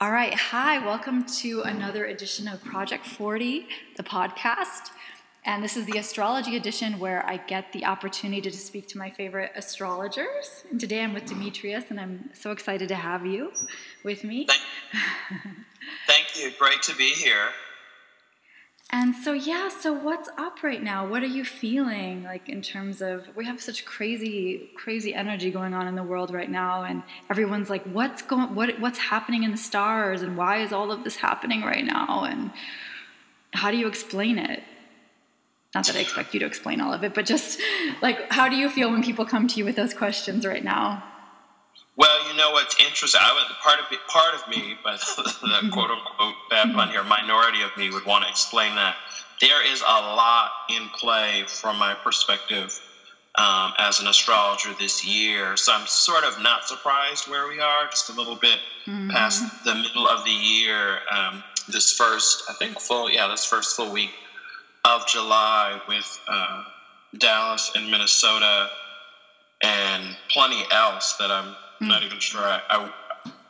All right. Hi. Welcome to another edition of Project 40, the podcast. And this is the astrology edition where I get the opportunity to speak to my favorite astrologers. And today I'm with Demetrius, and I'm so excited to have you with me. Thank, thank you. Great to be here. And so, yeah, so what's up right now? What are you feeling like in terms of we have such crazy, crazy energy going on in the world right now, and everyone's like, what's going, what, what's happening in the stars, and why is all of this happening right now, and how do you explain it? Not that I expect you to explain all of it, but just like, how do you feel when people come to you with those questions right now? Well, you know what's interesting. I would, part of me, part of me, but the quote unquote bad pun here, minority of me would want to explain that there is a lot in play from my perspective um, as an astrologer this year. So I'm sort of not surprised where we are, just a little bit mm-hmm. past the middle of the year. Um, this first, I think, full, yeah, this first full week of July with uh, Dallas and Minnesota and plenty else that I'm mm. not even sure I, I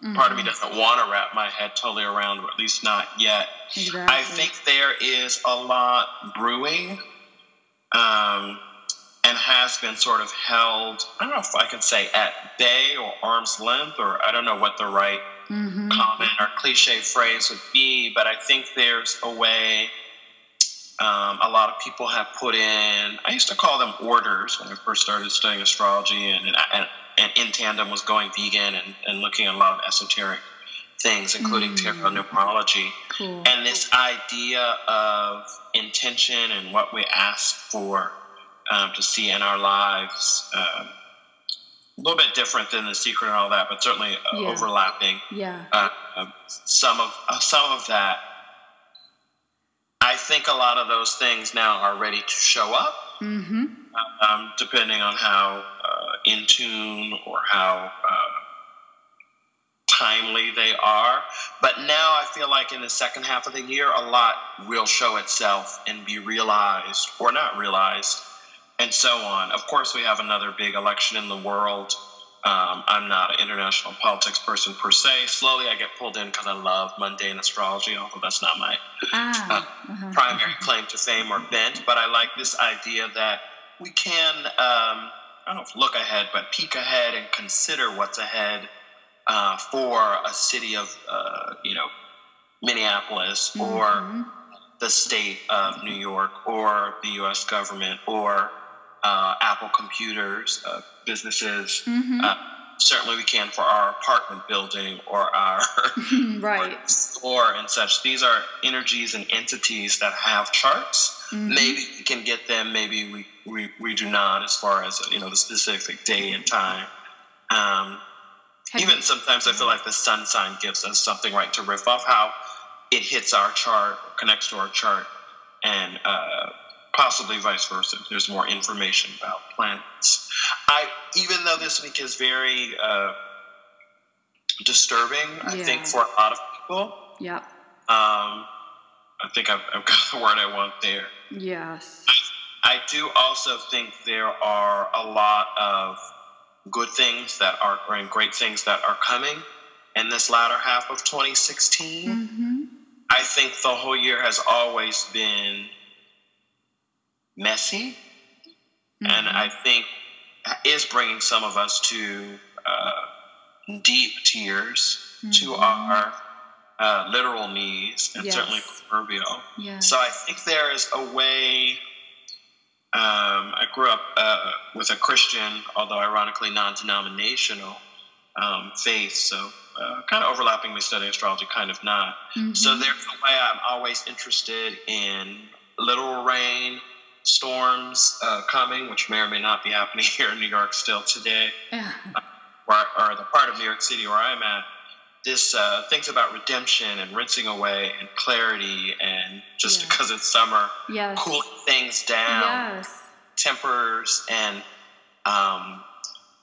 mm-hmm. part of me doesn't want to wrap my head totally around, or at least not yet. Exactly. I think there is a lot brewing, um, and has been sort of held. I don't know if I can say at bay or arm's length, or I don't know what the right mm-hmm. comment or cliche phrase would be, but I think there's a way. Um, a lot of people have put in. I used to call them orders when I first started studying astrology, and, and, and and in tandem was going vegan and, and looking at a lot of esoteric things, including mm. tarot numerology. Cool. And this idea of intention and what we ask for um, to see in our lives. Um, a little bit different than the secret and all that, but certainly uh, yeah. overlapping. Yeah. Uh, uh, some of uh, some of that. I think a lot of those things now are ready to show up, mm-hmm. um, depending on how in tune or how uh, timely they are. But now I feel like in the second half of the year, a lot will show itself and be realized or not realized, and so on. Of course, we have another big election in the world. Um, I'm not an international politics person per se. Slowly, I get pulled in because I love mundane astrology, although that's not my ah, uh, uh-huh. primary claim to fame or bent. But I like this idea that we can um, I don't know if look ahead, but peek ahead and consider what's ahead uh, for a city of, uh, you know, Minneapolis mm-hmm. or the state of New York or the U.S. government or uh, Apple computers, uh, businesses. Mm-hmm. Certainly, we can for our apartment building or our right. store and such. These are energies and entities that have charts. Mm-hmm. Maybe we can get them. Maybe we we, we do not as far as you know the specific day and time. Um, even sometimes I feel like the sun sign gives us something right to riff off how it hits our chart, connects to our chart, and uh, possibly vice versa. There's more information about planets. I even though this week is very uh, disturbing, yeah. I think for a lot of people. Yeah. Um, I think I've, I've, got the word I want there. Yes. I I do also think there are a lot of good things that are, and great things that are coming in this latter half of 2016. Mm-hmm. I think the whole year has always been messy, mm-hmm. and I think is bringing some of us to uh, deep tears, mm-hmm. to our uh, literal knees, and yes. certainly proverbial. Yes. So I think there is a way um, I grew up uh, with a Christian, although ironically non-denominational um, faith, so uh, kind of overlapping with studying astrology, kind of not. Mm-hmm. So there's a way I'm always interested in literal rain, storms uh, coming, which may or may not be happening here in New York still today, yeah. or, or the part of New York City where I'm at this uh, things about redemption and rinsing away and clarity and just yes. because it's summer, yes. cooling things down, yes. tempers, and um,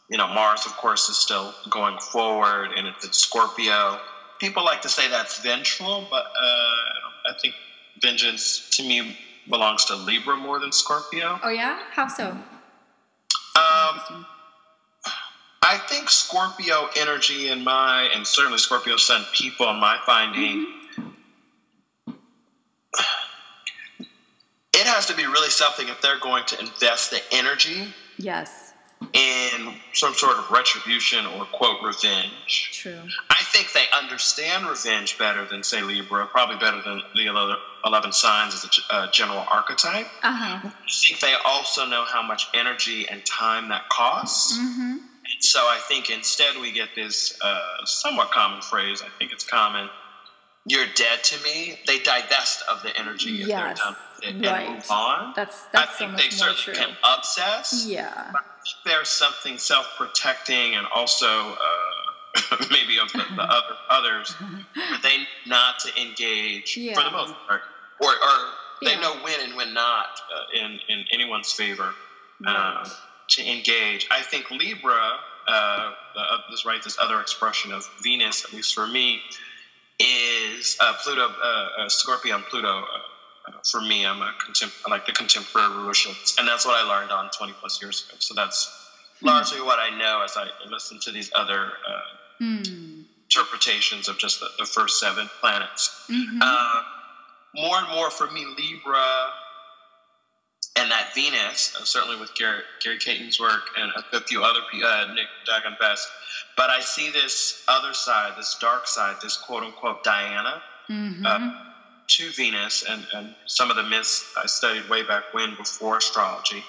you know Mars, of course, is still going forward, and it's Scorpio. People like to say that's vengeful, but uh, I think vengeance to me belongs to Libra more than Scorpio. Oh yeah, how so? Um, I think Scorpio energy in my, and certainly Scorpio Sun people in my finding, mm-hmm. it has to be really something if they're going to invest the energy. Yes. In some sort of retribution or quote revenge. True. I think they understand revenge better than say Libra, probably better than the other eleven signs as a uh, general archetype. Uh-huh. I think they also know how much energy and time that costs. Mm-hmm so I think instead we get this uh, somewhat common phrase. I think it's common. You're dead to me. They divest of the energy yes. if they're done and right. move on. That's that's I think so they certainly true. can obsess. Yeah. there's something self-protecting and also uh, maybe of the, the other others. they not to engage yeah. for the most part, or, or they yeah. know when and when not uh, in in anyone's favor. Right. Um, to engage. I think Libra, uh, uh, this right, this other expression of Venus, at least for me, is uh, Pluto, uh, uh Scorpio, and Pluto. Uh, uh, for me, I'm a contem- I like the contemporary rulership, and that's what I learned on 20 plus years ago. So that's mm. largely what I know as I listen to these other mm. interpretations of just the, the first seven planets. Mm-hmm. more and more for me, Libra and that Venus, uh, certainly with Gary, Gary Caton's work and a, few other people, uh, Nick Dagan Best, but I see this other side, this dark side, this quote unquote Diana mm-hmm. Uh, to Venus, and, and some of the myths I studied way back when before astrology.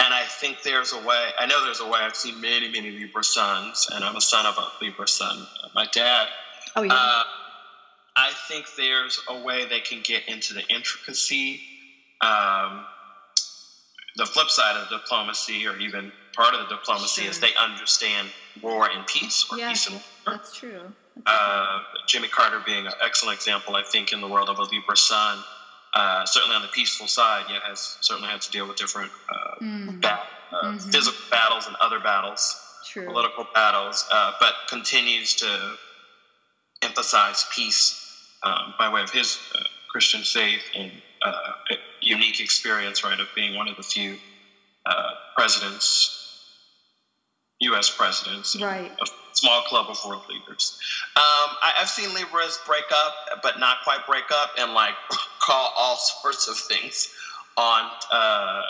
And I think there's a way, I know there's a way, I've seen many, many Libra suns, and I'm a son of a Libra sun, my dad. Oh, yeah. Uh, I think there's a way they can get into the intricacy. Um, the flip side of diplomacy, or even part of the diplomacy, sure. is they understand war and peace, or yes, peace and war. That's true. Uh, Jimmy Carter being an excellent example, I think, in the world of a Libra sun. Uh, certainly on the peaceful side, yet has certainly had to deal with different uh, mm. uh, mm-hmm. physical battles and other battles, True. political battles, uh, but continues to emphasize peace um, by way of his uh, Christian faith and uh, unique experience, right, of being one of the few uh, presidents, U.S. presidents, right. a small club of world leaders. Um, I, have seen Libras break up, but not quite break up, and like call all sorts of things on uh,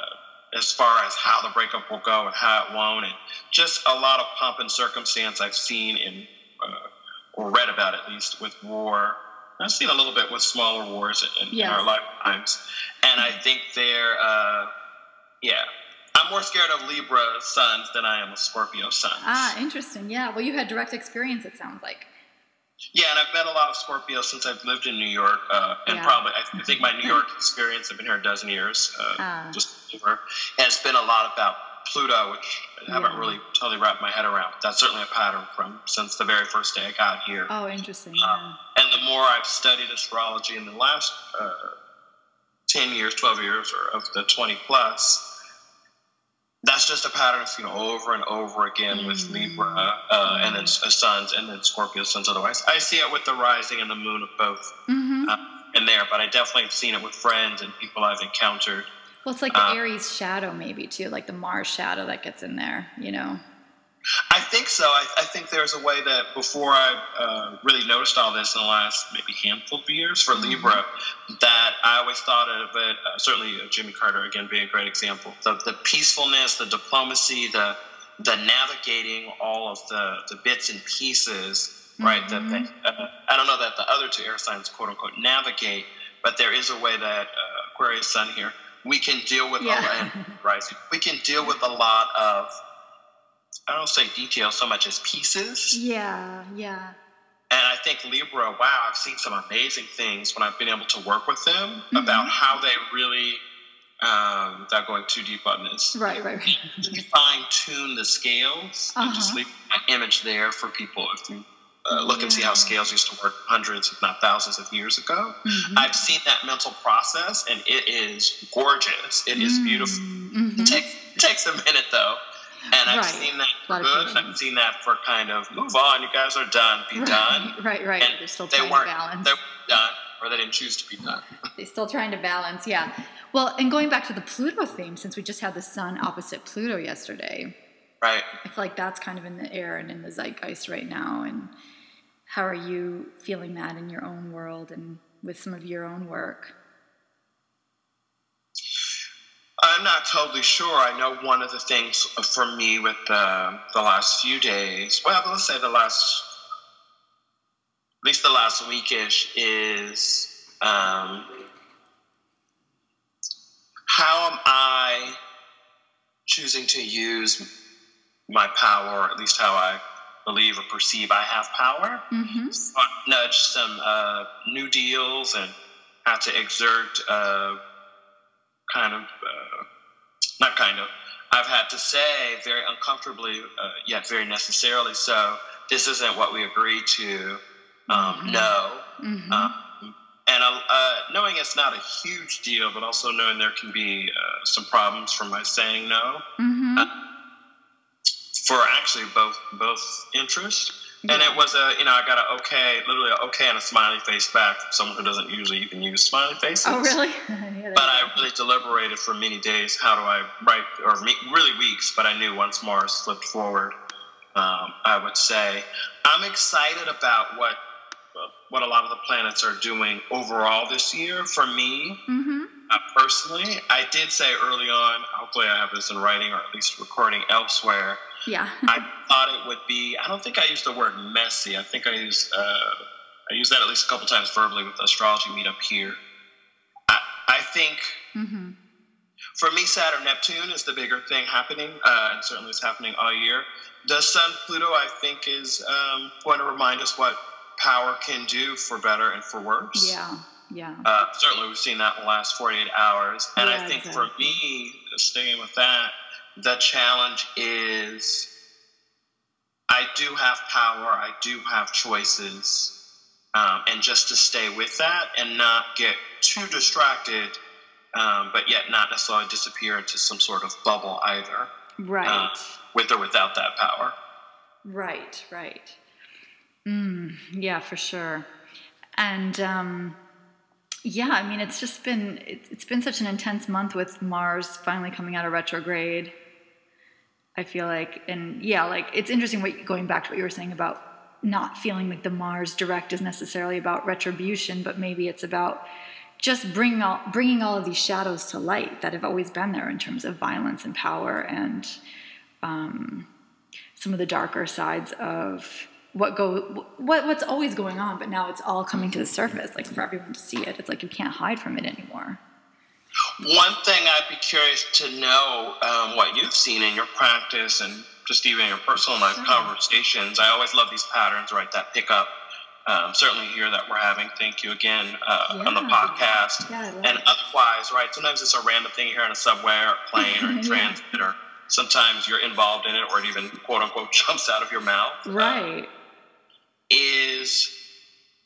as far as how the breakup will go and how it won't, and just a lot of pomp and circumstance I've seen in uh, or read about at least with war I've seen a little bit with smaller wars in, yes. in our lifetimes, and I think they're, uh, yeah. I'm more scared of Libra suns than I am of Scorpio suns. Ah, interesting. Yeah. Well, you had direct experience. It sounds like. Yeah, and I've met a lot of Scorpios since I've lived in New York, uh, and yeah. probably I think my New York experience. I've been here a dozen years, uh, ah. just over, and it's been a lot about Pluto, which I haven't really totally wrapped my head around. That's certainly a pattern from since the very first day I got here. Oh, interesting. Um, and the more I've studied astrology in the last uh, 10 years, 12 years, or of the 20 plus, that's just a pattern I've seen over and over again mm-hmm. with Libra uh, and then uh, suns and then Scorpio suns otherwise. I see it with the rising and the moon of both mm-hmm. uh, in there, but I definitely have seen it with friends and people I've encountered well, it's like the uh, Aries shadow, maybe too, like the Mars shadow that gets in there, you know? I think so. I, I think there's a way that before I uh, really noticed all this in the last maybe handful of years for mm-hmm. Libra, that I always thought of it, uh, certainly uh, Jimmy Carter, again, being a great example. The, the peacefulness, the diplomacy, the, the navigating all of the, the bits and pieces, right? That they, mm-hmm. uh, I don't know that the other two air signs, quote unquote, navigate, but there is a way that uh, Aquarius Sun here we can deal with yeah. a lot, we can deal with a lot of I don't say detail so much as pieces. Yeah, yeah. And I think Libra, wow, I've seen some amazing things when I've been able to work with them mm-hmm. about how they really, um, without going too deep on this, right, right, right. fine tune the scales uh-huh. and just leave an image there for people if you uh, look yeah. and see how scales used to work hundreds, if not thousands of years ago. Mm-hmm. I've seen that mental process, and it is gorgeous. It is beautiful. Mm-hmm. It, take, it, takes a minute, though. And I've right. seen that for good, I've seen that for kind of move on. You guys are done. Be right. done. Right, right. And They're still they trying weren't, to balance. They were done, or they didn't choose to be done. They're still trying to balance. Yeah. Well, and going back to the Pluto theme, since we just had the Sun opposite Pluto yesterday, Right. I feel like that's kind of in the air and in the zeitgeist right now. And how are you feeling that in your own world and with some of your own work? I'm not totally sure. I know one of the things for me with the, the last few days, well, let's say the last, at least the last weekish, is um, how am I choosing to use my power, or at least how I believe or perceive I have power? Mm-hmm. So nudge some uh, new deals and have to exert uh, kind of, uh, not kind of, I've had to say very uncomfortably, uh, yet very necessarily so, this isn't what we agreed to. Um, Mhm. No. Mm-hmm. Um, and uh, uh, knowing it's not a huge deal, but also knowing there can be uh, some problems from my saying no mm-hmm. for actually both both interests. And it was a, you know, I got a okay, literally a okay and a smiley face back from someone who doesn't usually even use smiley faces. oh, really? Yeah, But I really deliberated for many days. How do I write, or me, really weeks? But I knew once Mars slipped forward, um, I would say I'm excited about what what a lot of the planets are doing overall this year. For me, Mm-hmm. uh, personally, I did say early on. Hopefully, I have this in writing or at least recording elsewhere. Yeah. I thought it would be. I don't think I used the word messy. I think I used. Uh, I used that at least a couple times verbally with the astrology meetup here. I, I think mm-hmm. for me, Saturn Neptune is the bigger thing happening, uh, and certainly is happening all year. The Sun Pluto, I think, is um, going to remind us what power can do for better and for worse. Yeah. Yeah. Uh, certainly, we've seen that in the last 48 hours. And Yeah, I think exactly. for me, staying with that, the challenge is I do have power, I do have choices. Um, and just to stay with that and not get too distracted, um, but yet not necessarily disappear into some sort of bubble either, Right. uh, with or without that power. Right, right. Mm, yeah, for sure. And um, yeah, I mean, it's just been it, it's been such an intense month with Mars finally coming out of retrograde. I feel like, and yeah, like it's interesting what going back to what you were saying about not feeling like the Mars direct is necessarily about retribution, but maybe it's about just bringing all bringing all of these shadows to light that have always been there in terms of violence and power and um, some of the darker sides of what go what what's always going on, but now it's all coming to the surface, like for everyone to see it. It's like you can't hide from it anymore. One thing I'd be curious to know um, what you've seen in your practice and just even your personal life Sure. conversations. I always love these patterns, right? That pick up. Um, certainly here that we're having. Thank you again uh, on the podcast. Yeah, And it. otherwise, right? Sometimes it's a random thing here hear on a subway or a plane or Yeah. transit, or sometimes you're involved in it, or it even quote unquote jumps out of your mouth. Right. is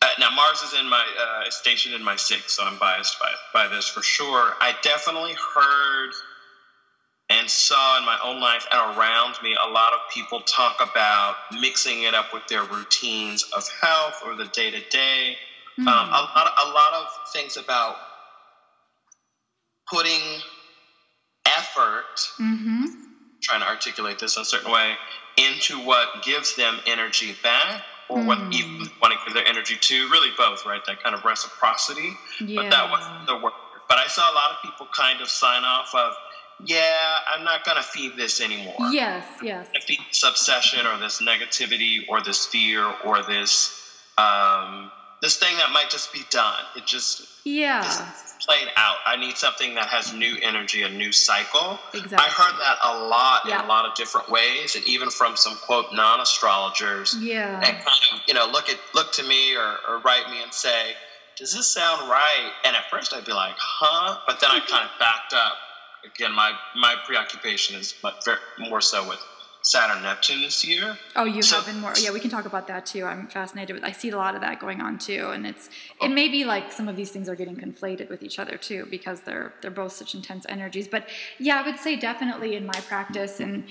uh, now Mars is in my uh, is stationed in my six, so I'm biased by by this for sure. I definitely heard and saw in my own life and around me a lot of people talk about mixing it up with their routines of health or the day to day. A lot, a lot of things about putting effort Mm-hmm. trying to articulate this in a certain way into what gives them energy back or what Mm. even want to give their energy to really both right that kind of reciprocity Yeah. but that wasn't the word but i saw a lot of people kind of sign off of yeah i'm not going to feed this anymore Yes. Yes. Gonna feed this obsession or this negativity or this fear or this um, this thing that might just be done it just Yeah. Played out i need something that has new energy a new cycle Exactly. I heard that a lot Yeah. in a lot of different ways, and even from some quote non-astrologers. Yeah. And kind of, you know, look at look to me or, or write me and say, "Does this sound right?" And at first, I'd be like, "Huh," but then I kind of backed up. Again, my my preoccupation is more so with Saturn Neptune this year. Oh, you So- have been more. Yeah, we can talk about that too. I'm fascinated with. I see a lot of that going on too, and it's. It may be like some of these things are getting conflated with each other too because they're they're both such intense energies. But yeah, I would say definitely in my practice and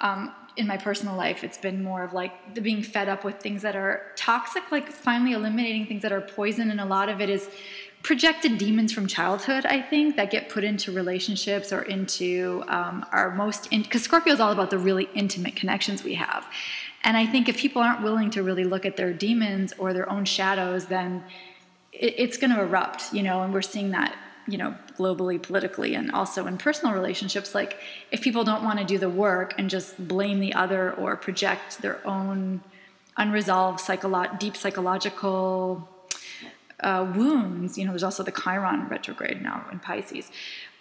um, in my personal life, it's been more of like the being fed up with things that are toxic, like finally eliminating things that are poison, and a lot of it is projected demons from childhood, I think, that get put into relationships or into um, our most, because Scorpio is all about the really intimate connections we have. And I think if people aren't willing to really look at their demons or their own shadows, then it, it's going to erupt, you know, and we're seeing that, you know, globally, politically, and also in personal relationships. Like, if people don't want to do the work and just blame the other or project their own unresolved psycholo- deep psychological uh, wounds, you know, there's also the Chiron retrograde now in Pisces.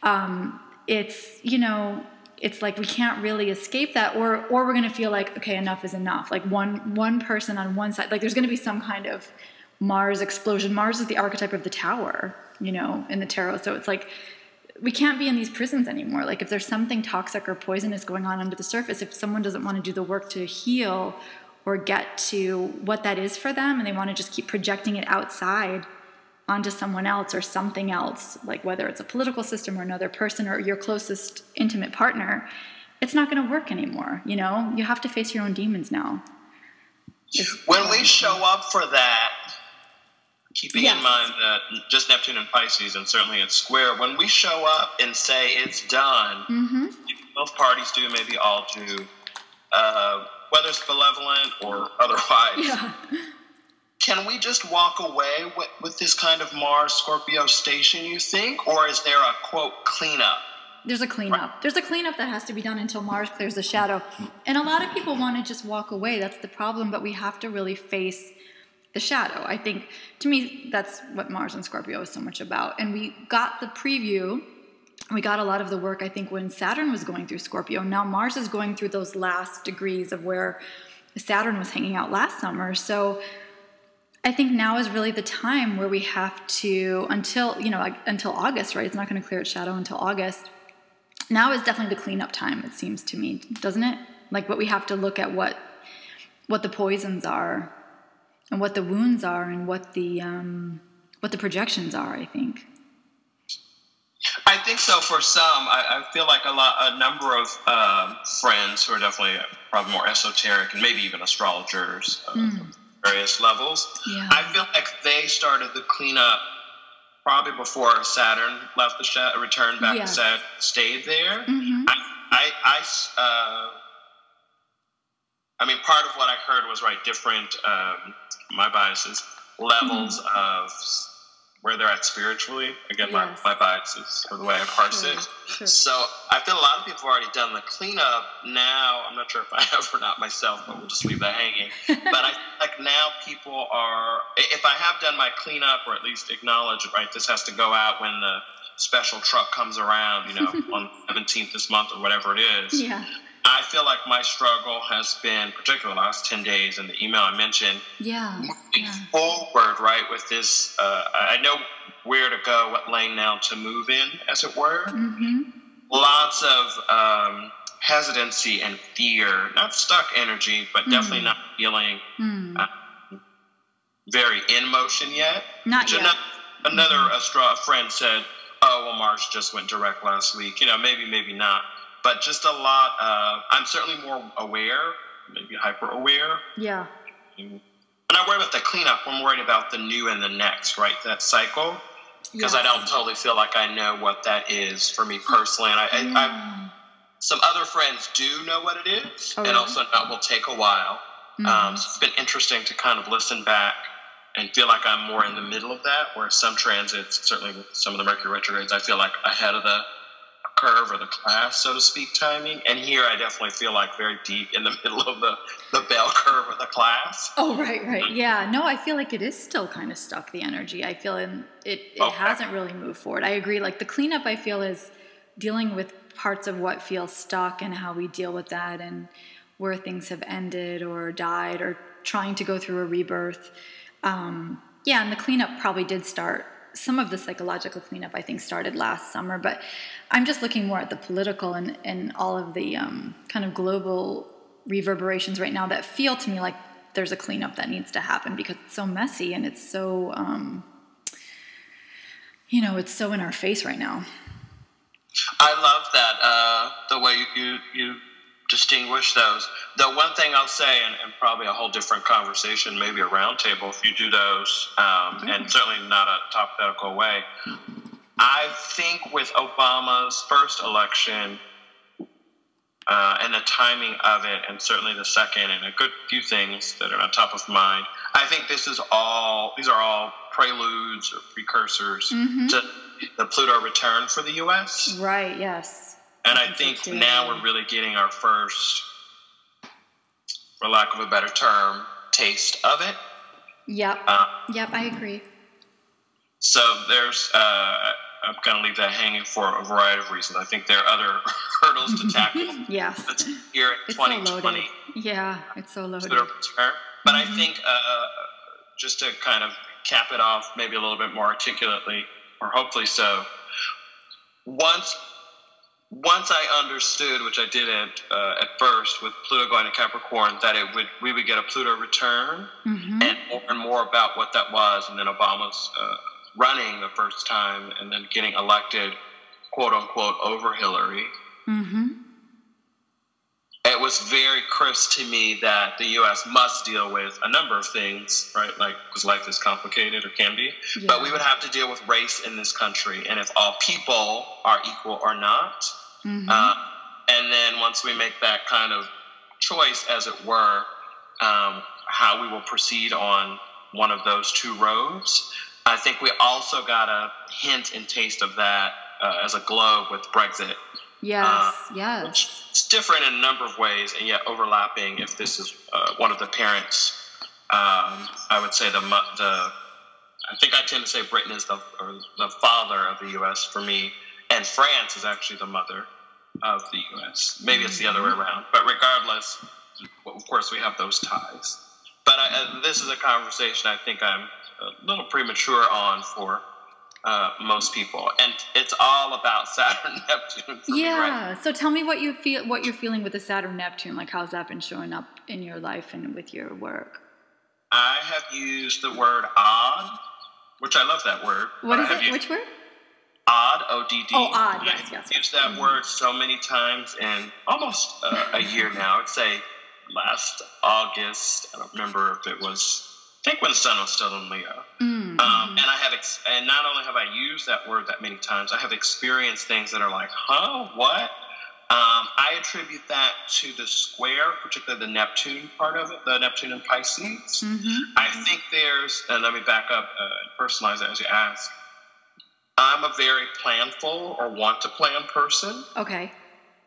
Um, it's, you know, it's like we can't really escape that or or we're going to feel like okay enough is enough. Like one one person on one side like there's going to be some kind of mars explosion. Mars is the archetype of the tower you know in the tarot. So it's like we can't be in these prisons anymore. Like if there's something toxic or poisonous going on under the surface if someone doesn't want to do the work to heal or get to what that is for them and they want to just keep projecting it outside onto someone else or something else, like whether it's a political system or another person or your closest intimate partner, it's not going to work anymore. You know, you have to face your own demons now. when we show up for that, keeping yes. in mind that just Neptune and Pisces, and certainly it's square, when we show up and say it's done, mm-hmm. both parties do, maybe all do, uh, whether it's benevolent or otherwise. Yeah. Can we just walk away with, with this kind of Mars Scorpio station, you think? Or is there a quote cleanup? There's a cleanup. There's a cleanup that has to be done until Mars clears the shadow. And a lot of people want to just walk away. That's the problem, but we have to really face the shadow. I think to me that's what Mars and Scorpio is so much about. And we got the preview. We got a lot of the work I think when Saturn was going through Scorpio. Now Mars is going through those last degrees of where Saturn was hanging out last summer. So I think now is really the time where we have to until you know until August, right? It's not going to clear its shadow until August. Now is definitely the cleanup time. It seems to me, doesn't it? Like, but we have to look at what what the poisons are, and what the wounds are, and what the um, what the projections are. I think. I think so. For some, I, I feel like a lot, a number of uh, friends who are definitely probably more esoteric and maybe even astrologers. Uh, mm various levels. Yeah. I feel like they started the cleanup probably before Saturn left the sh- returned back yeah. to Saturn, stayed there. Mm-hmm. I, I, I, uh, I mean, part of what I heard was right different. Um, my biases levels mm-hmm. of where they're at spiritually. Again, yes. my, my biases for the way I parse sure, it. Sure. So I feel a lot of people have already done the cleanup. Now, I'm not sure if I have or not myself, but we'll just leave that hanging. but I like now people are, if I have done my cleanup or at least acknowledge, right, this has to go out when the special truck comes around, you know, on 17th this month or whatever it is. Yeah. I feel like my struggle has been, particularly the last 10 days in the email I mentioned, yeah, moving yeah. forward, right, with this. Uh, I know where to go, what lane now to move in, as it were. Mm-hmm. Lots of um, hesitancy and fear, not stuck energy, but mm. definitely not feeling mm. uh, very in motion yet. Not yet. Another, another mm-hmm. friend said, oh, well, Mars just went direct last week. You know, maybe, maybe not but just a lot of i'm certainly more aware maybe hyper aware. Yeah. And i'm not worried about the cleanup. I'm worried about the new and the next right? That cycle? Because yes. i don't totally feel like i know what that is for me personally. And i, yeah. I, I some other friends do know what it is oh, and also that will take a while. Mm-hmm. um, so it's been interesting to kind of listen back and feel like i'm more in the middle of that where some transits certainly with some of the mercury retrogrades i feel like ahead of the curve or the class, so to speak, timing. And here I definitely feel like very deep in the middle of the, the bell curve of the class. Oh, right, right. Yeah. No, I feel like it is still kind of stuck, the energy. I feel in, it, it okay. hasn't really moved forward. I agree. Like the cleanup, I feel, is dealing with parts of what feels stuck and how we deal with that and where things have ended or died or trying to go through a rebirth. Um, yeah, and the cleanup probably did start some of the psychological cleanup I think started last summer, but I'm just looking more at the political and, and all of the um, kind of global reverberations right now that feel to me like there's a cleanup that needs to happen because it's so messy and it's so, um, you know, it's so in our face right now. I love that uh, the way you you distinguish those. The one thing I'll say, and, and, probably a whole different conversation, maybe a roundtable if you do those, um, and certainly not a hypothetical way. I think with Obama's first election uh, and the timing of it, and certainly the second, and a good few things that are on top of mind, I think this is all, these are all preludes or precursors mm-hmm. to the Pluto return for the U.S. Right, yes. And I, think now we're really getting our first, for lack of a better term, taste of it. Yep. Uh, yep, I agree. So there's, uh, I'm going to leave that hanging for a variety of reasons. I think there are other hurdles to tackle. yes. here in it's 2020. So yeah, it's so loaded. But mm-hmm. I think uh, just to kind of cap it off maybe a little bit more articulately, or hopefully so, once once I understood, which I didn't uh, at first with Pluto going to Capricorn, that it would we would get a Pluto return, mm-hmm. and more and more about what that was, and then Obama's uh, running the first time, and then getting elected, quote unquote, over Hillary. Mm-hmm was very crisp to me that the U.S. must deal with a number of things, right? Like, because life is complicated or can be. Yeah. But we would have to deal with race in this country, and if all people are equal or not. Mm-hmm. Uh, and then once we make that kind of choice, as it were, um, how we will proceed on one of those two roads. I think we also got a hint and taste of that uh, as a globe with Brexit Yes, uh, yes. It's different in a number of ways, and yet overlapping. If this is uh, one of the parents, um, I would say the the. I think I tend to say Britain is the the father of the U.S. for me, and France is actually the mother of the U.S. Maybe it's the other way mm-hmm. around, but regardless, of course we have those ties. But I, uh, this is a conversation I think I'm a little premature on for uh, most people, and it's all about Saturn Neptune. yeah. Right? So tell me what you feel, what you're feeling with the Saturn Neptune. Like, how's that been showing up in your life and with your work? I have used the word odd, which I love that word. What is it? Used, Which word? Odd, O D D. Oh, odd. Yes, yes. I've used that mm-hmm. word so many times in almost uh, a year now. I'd say last August. I don't remember if it was think when the sun was still in Leo. Mm-hmm. Um, and I have, ex- and not only have I used that word that many times, I have experienced things that are like, huh, what? Um, I attribute that to the square, particularly the Neptune part of it, the Neptune and Pisces. Mm-hmm. I think there's, and let me back up uh, and personalize it as you ask. I'm a very planful or want to plan person. Okay.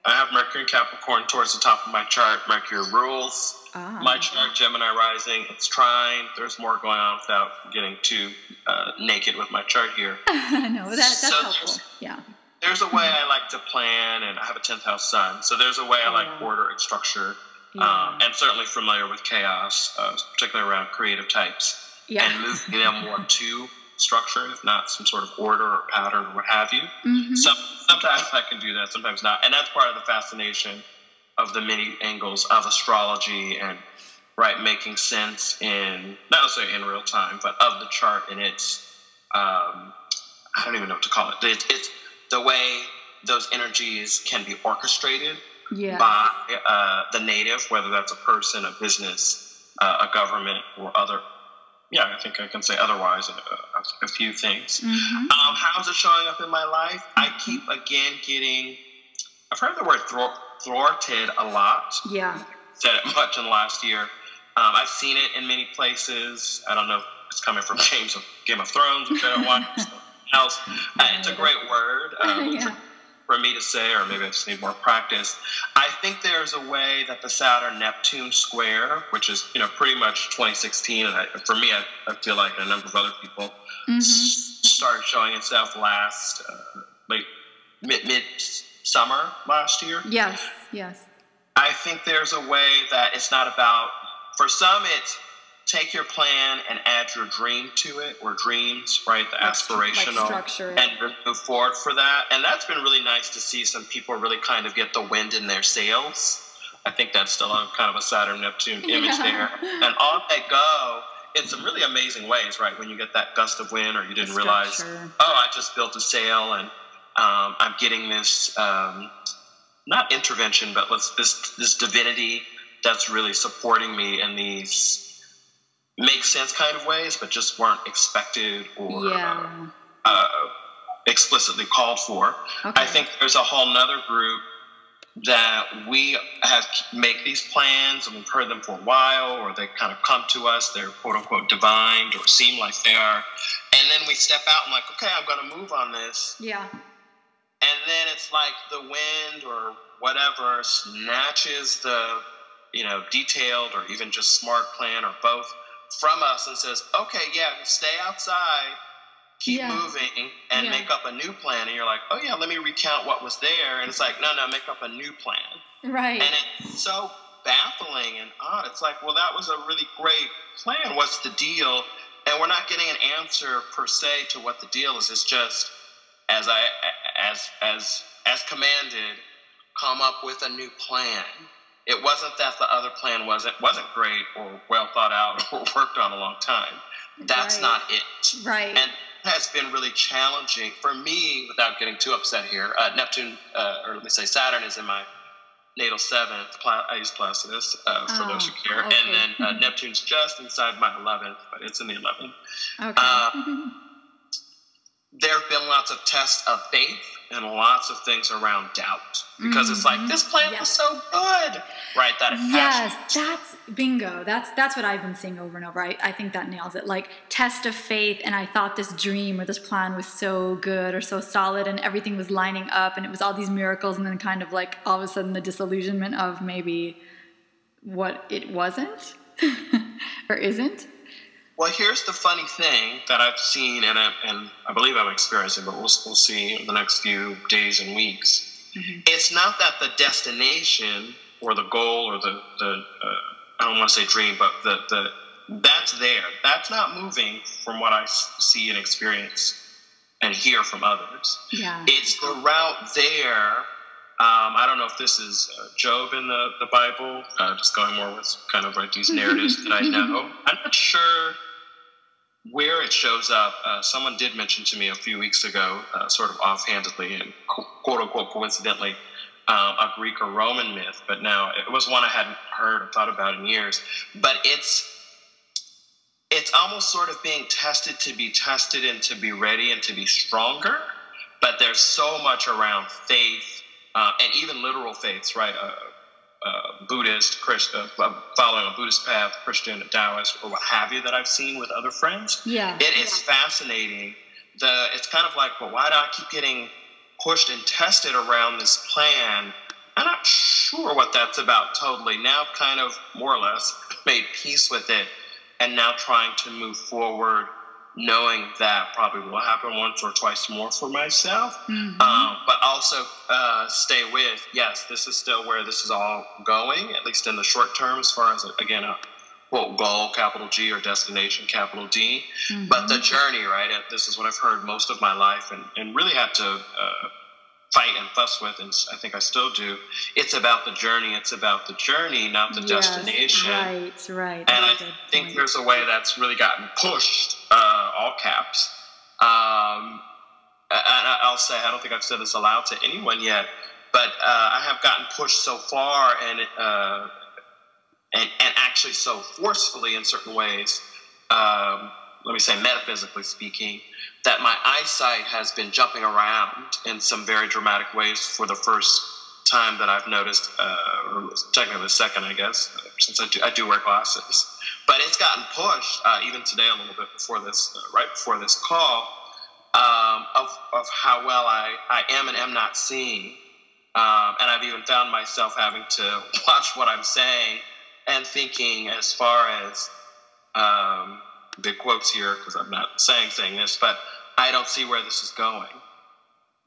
I have Mercury and Capricorn towards the top of my chart. Mercury rules ah. my chart, Gemini rising. It's trine. There's more going on without getting too uh, naked with my chart here. no, that, that's so helpful. Yeah. There's a way I like to plan, and I have a 10th house sun. So there's a way I like order and structure, yeah. um, and certainly familiar with chaos, uh, particularly around creative types, yeah. and moving them more to structure, if not some sort of order or pattern or what have you. Mm-hmm. Some, sometimes I can do that, sometimes not. And that's part of the fascination of the many angles of astrology and right making sense in not necessarily in real time, but of the chart and its um, I don't even know what to call it. it it's the way those energies can be orchestrated yeah. by uh, the native, whether that's a person, a business, uh, a government, or other yeah, I think I can say otherwise a, a few things. Mm-hmm. Um, how's it showing up in my life? I keep again getting. I've heard the word thwarted a lot. Yeah. Said it much in the last year. Um, I've seen it in many places. I don't know if it's coming from James of Game of Thrones, which I don't watch. else. Uh, it's a great word. Um, yeah for me to say, or maybe I just need more practice. I think there's a way that the Saturn Neptune square, which is you know pretty much 2016, and I, for me, I, I, feel like a number of other people mm-hmm. s- started showing itself last uh, late mid mid summer last year. Yes, yes. I think there's a way that it's not about. For some, it's take your plan and add your dream to it or dreams right? The aspirational like and move forward for that. And that's been really nice to see some people really kind of get the wind in their sails. I think that's still a kind of a saturn neptune image yeah. there. And off they go in some really amazing ways right? When you get that gust of wind or you didn't realize oh i just built a sail and um, i'm getting this um, not intervention, but let's this this divinity that's really supporting me in these make sense kind of ways, but just weren't expected or Yeah. uh, explicitly called for. Okay. I think there's a whole nother group that we have make these plans and we've heard them for a while or they kind of come to us they're quote unquote divined or seem like they are and then we step out and like okay i'm going to move on this Yeah. and then it's like the wind or whatever snatches the you know detailed or even just smart plan or both from us and says okay yeah stay outside keep Yeah. moving and Yeah. make up a new plan. And you're like oh yeah let me recount what was there. And it's like no no make up a new plan. Right. and it's so baffling and odd. It's like well that was a really great plan. What's the deal? And we're not getting an answer per se to what the deal is. It's just as i as as as commanded come up with a new plan it wasn't that the other plan wasn't wasn't great or well thought out or worked on a long time that's Right. not it right. and has been really challenging for me without getting too upset here. Uh, Neptune, uh, or let me say Saturn, is in my natal seventh. Pla- I use Placidus uh, for Oh, those who care. okay. And then uh, Neptune's just inside my 11th, but it's in the 11th. okay. uh, There have been lots of tests of faith and lots of things around doubt because it's like Mhm. this plan Yes. was so good, right? That it yes, that's bingo. That's that's what I've been seeing over and over. I, I think that nails it. Like test of faith, and I thought this dream or this plan was so good or so solid, and everything was lining up, and it was all these miracles, and then kind of like all of a sudden the disillusionment of maybe what it wasn't or isn't. Well, here's the funny thing that I've seen, and I, and I believe I'm experiencing, but we'll, we'll see in the next few days and weeks. Mhm. It's not that the destination or the goal or the, the uh, I don't want to say dream, but the, the that's there. That's not moving from what I see and experience and hear from others. Yeah. It's the route there. Um, I don't know if this is uh, Job in the, the Bible, uh, just going more with kind of like these narratives that I know. I'm not sure where it shows up. Uh, someone did mention to me a few weeks ago, uh, sort of offhandedly and quote unquote coincidentally, um, a Greek or Roman myth, but now it was one I hadn't heard or thought about in years. But it's it's almost sort of being tested to be tested and to be ready and to be stronger. But there's so much around faith uh, and even literal faiths, right? Uh, Buddhist, Christian, uh, following a Buddhist path, Christian, Taoist, or what have you that I've seen with other friends. Yeah. It is fascinating. The it's kind of like, well, why do I keep getting pushed and tested around this plan? I'm not sure what that's about totally. Now, kind of more or less made peace with it, and now trying to move forward, knowing that probably will happen once or twice more for myself. Mhm. Um, but also uh, stay with yes, this is still where this is all going, at least in the short term, as far as again a quote goal, capital G, or destination, capital D. But the journey, right? uh, This is what I've heard most of my life, and, and really had to uh, fight and fuss with, and I think I still do. It's about the journey. It's about the journey, not the Yes, destination. Right. Right. And I That's a good think point. there's a way that's really gotten pushed, uh, all caps. Um, and I'll say, I don't think I've said this aloud to anyone yet, but uh, I have gotten pushed so far and, uh, and, and actually so forcefully in certain ways, um, let me say metaphysically speaking, that my eyesight has been jumping around in some very dramatic ways for the first time that I've noticed, uh, or technically the second, I guess, since I do, I do wear glasses. But it's gotten pushed, uh, even today a little bit before this, uh, right before this call, um, of, of how well I, I am and am not seeing. Um, and I've even found myself having to watch what I'm saying and thinking as far as um, big quotes here because I'm not saying saying this, but I don't see where this is going.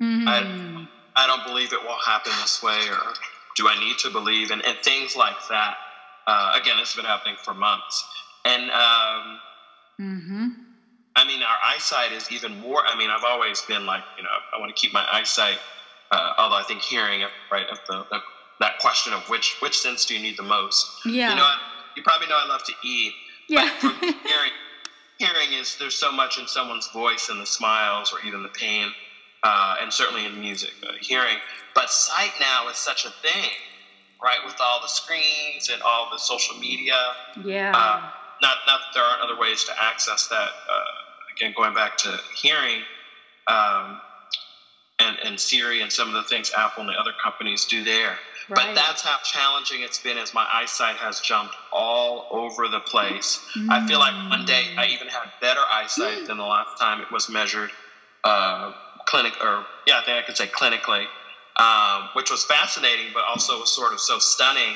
Mhm. I don't believe it will happen this way, or do I need to believe? And, and things like that. Uh, again, has been happening for months. And um, Mhm. I mean, our eyesight is even more. I mean, I've always been like, you know, I want to keep my eyesight. Uh, although I think hearing, right, of the, the that question of which which sense do you need the most? Yeah. You know, I, you probably know I love to eat. yeah. But from hearing, hearing is there's so much in someone's voice and the smiles or even the pain uh, and certainly in music, uh, hearing. But sight now is such a thing, right? With all the screens and all the social media. Yeah. Uh, not, not that there aren't other ways to access that. Uh, again, going back to hearing, um, and, and Siri and some of the things Apple and the other companies do there. Right. But that's how challenging it's been as my eyesight has jumped all over the place. I feel like one day I even had better eyesight than the last time it was measured uh, clinic or yeah, I think I could say clinically, um, which was fascinating, but also was sort of so stunning.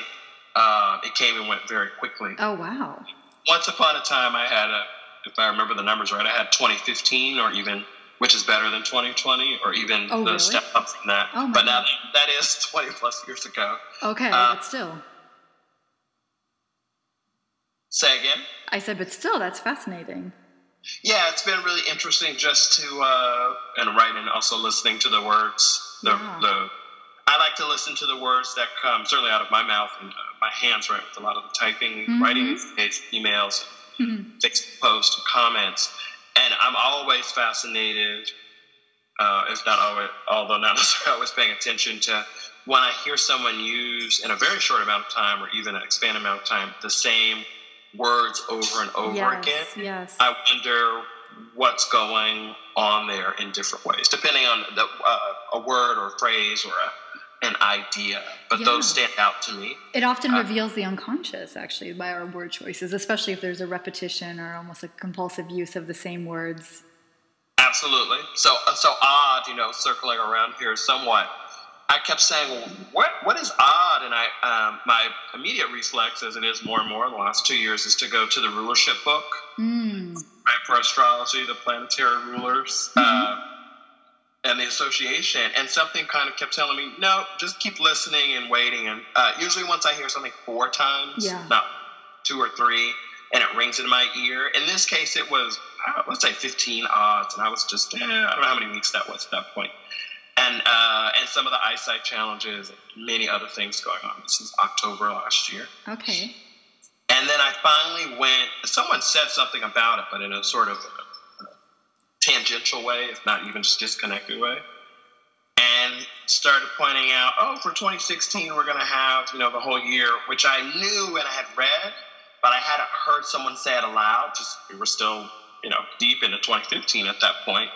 Uh, it came and went very quickly. Oh wow. Once upon a time, I had a, if I remember the numbers right, I had 2015 or even, which is better than 2020 or even Oh, the really? step up from that. Oh, but now that is 20 plus years ago. Okay, Uh, but still. Say again. I said, but still, that's fascinating. Yeah, it's been really interesting just to uh, and writing, also listening to the words. The, Yeah. the I like to listen to the words that come certainly out of my mouth and uh, my hands, right, with a lot of the typing, Mhm. writing emails, Mhm. Facebook posts, comments, and I'm always fascinated, uh, if not always, although not necessarily always paying attention to when I hear someone use in a very short amount of time or even an expanded amount of time the same words over and over yes, again. yes. I wonder what's going on there in different ways, depending on the, uh, a word or a phrase or a, an idea. But Yeah. those stand out to me. It often Uh, reveals the unconscious, actually, by our word choices, especially if there's a repetition or almost a compulsive use of the same words. Absolutely. So so odd, you know, circling around here somewhat. I kept saying, "What what is odd?" And I um, my immediate reflex, as it is more and more in the last two years, is to go to the rulership book. Mm. right, for astrology, the planetary rulers, uh, and the association. And something kind of kept telling me, no, just keep listening and waiting. And uh, usually, once I hear something four times, Yeah. not two or three, and it rings in my ear. In this case, it was uh, let's say 15 odds, and I was just eh, I don't know how many weeks that was at that point. And uh, and some of the eyesight challenges, and many other things going on. This is October last year. Okay. And then I finally went, someone said something about it, but in a sort of tangential way, if not even just disconnected way. And started pointing out, oh, for 2016, we're going to have, you know, the whole year, which I knew and I had read, but I hadn't heard someone say it aloud. Just, we were still, you know, deep into 2015 at that point.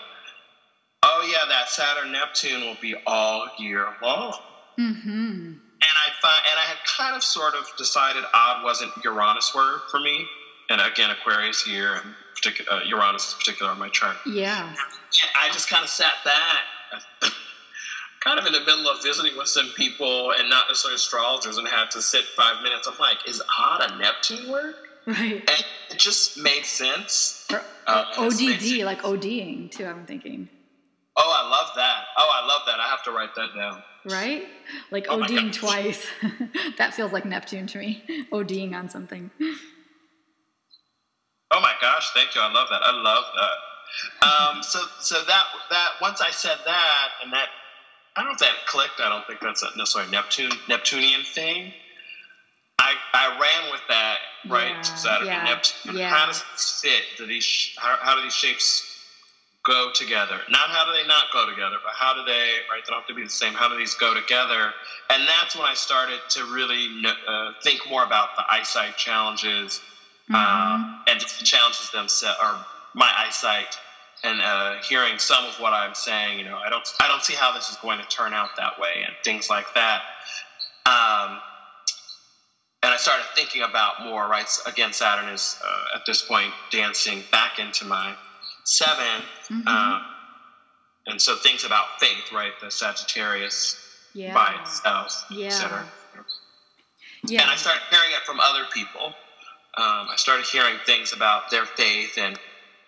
Oh, yeah, that Saturn Neptune will be all year long Mm-hmm. and I find, and I had kind of sort of decided odd wasn't Uranus word for me, and again Aquarius here and particular uh, Uranus in particular on my chart. Yeah. I just kind of sat back, kind of in the middle of visiting with some people and not necessarily astrologers, and had to sit five minutes. I'm like, is odd a Neptune word? Right. And it just made sense. Or, Uh, or it's ODD, amazing. like ODing, too, I'm thinking. Oh, I love that. Oh, I love that. I have to write that down. Right? Like Oh my ODing twice. that feels like Neptune to me. ODing on something. Oh my gosh, thank you. I love that. I love that. Um, so so that that once I said that and that I don't know if that clicked. I don't think that's a necessarily Neptune Neptunian thing. I I ran with that right Yeah, Saturday yeah, Neptune. yeah. How does this fit? Do these how, how do these shapes go together? Not how do they not go together, but how do they right? They don't have to be the same. How do these go together? And that's when I started to really uh, think more about the eyesight challenges Um, and just the challenges themselves, or my eyesight, and uh, hearing some of what I'm saying. You know, I don't, I don't see how this is going to turn out that way, and things like that. Um, and I started thinking about more. Right, again, Saturn is uh, at this point dancing back into my 7 Mhm. uh, and so things about faith, right? The Sagittarius yeah. by itself, Yeah. etc. yeah. And I started hearing it from other people. Um, I started hearing things about their faith and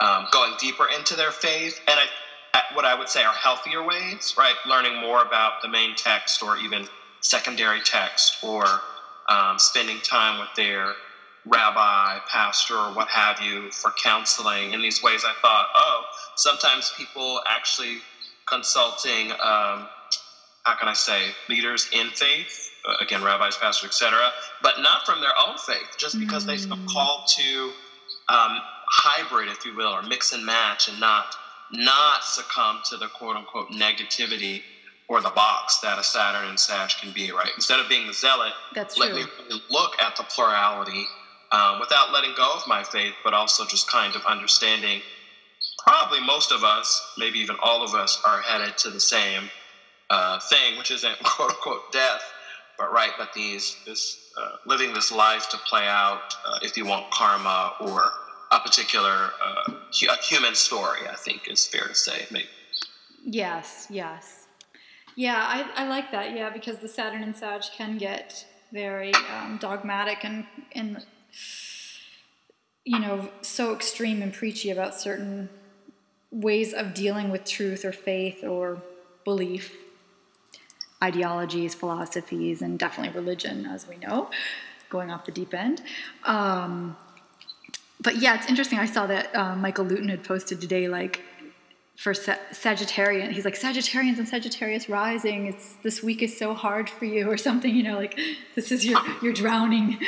um, going deeper into their faith, and I, at what I would say are healthier ways, right? Learning more about the main text or even secondary text, or um, spending time with their rabbi, pastor, or what have you for counseling. In these ways, I thought, oh, sometimes people actually consulting. Um, how can I say leaders in faith? Uh, again, rabbis, pastors, etc., but not from their own faith, just because they feel Mm. called to um, hybrid, if you will, or mix and match, and not not succumb to the quote unquote negativity or the box that a Saturn and Sag can be, right? Instead of being the zealot, That's let true. me really look at the plurality um, without letting go of my faith, but also just kind of understanding probably most of us, maybe even all of us, are headed to the same uh, thing, which isn't quote unquote death, but right, but these this uh, living this life to play out, uh, if you want karma or a particular uh, a human story, I think is fair to say. Maybe. Yes, yes. Yeah, I, I like that. Yeah, because the Saturn and Sag can get very um, dogmatic and, and, you know, so extreme and preachy about certain ways of dealing with truth or faith or belief, ideologies, philosophies, and definitely religion, as we know, going off the deep end. Um, but yeah, it's interesting. I saw that uh, Michael Lutin had posted today, like, for Sa- Sagittarian, he's like Sagittarians and Sagittarius rising. It's this week is so hard for you, or something. You know, like this is your you're drowning.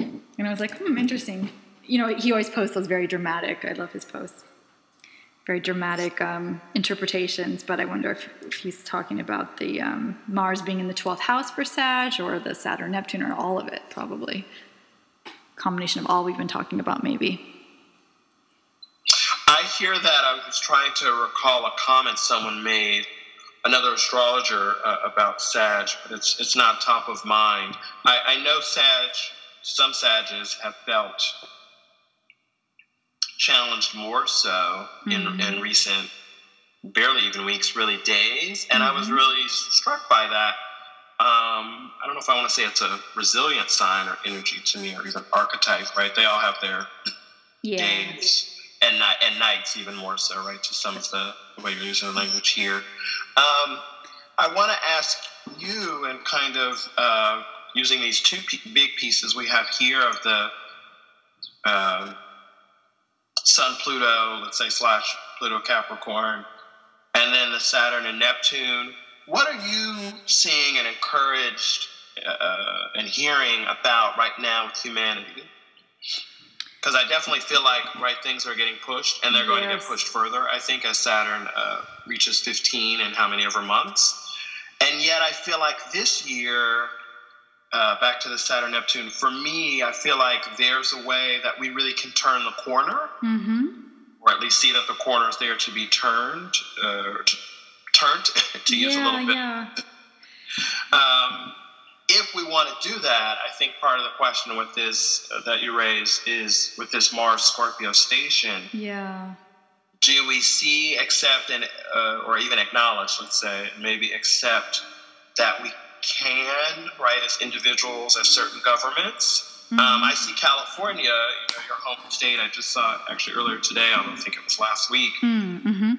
And I was like, hmm, interesting. You know, he always posts those very dramatic. I love his posts, very dramatic um, interpretations. But I wonder if, if he's talking about the um, Mars being in the twelfth house for Sag, or the Saturn Neptune, or all of it, probably combination of all we've been talking about, maybe. I hear that. I was trying to recall a comment someone made, another astrologer, uh, about Sag, but it's it's not top of mind. I, I know Sag, some Sages have felt challenged more so in, in recent, barely even weeks, really days, and I was really struck by that. Um, I don't know if I want to say it's a resilient sign or energy to me, or even archetype, right? They all have their Yeah. days and night and nights even more so, right? To some of the, the way you're using the language here. Um, I want to ask you, and kind of uh, using these two p- big pieces we have here of the uh, Sun Pluto, let's say slash Pluto Capricorn, and then the Saturn and Neptune. What are you seeing and encouraged uh, and hearing about right now with humanity? because I definitely feel like right things are getting pushed, and they're going to get pushed further. I think as Saturn uh, reaches 15 in how many ever months, and yet I feel like this year, uh, back to the Saturn Neptune, for me, I feel like there's a way that we really can turn the corner, Mm-hmm. or at least see that the corner is there to be turned, uh, turned to use a little bit yeah. um, if we want to do that, I think part of the question with this uh, that you raise is with this Mars Scorpio station. Yeah. Do we see, accept, and uh, or even acknowledge, let's say, maybe accept that we can, right, as individuals, as certain governments. Um, I see California, you know, your home state. I just saw it actually earlier today. I don't think it was last week. Mm-hmm.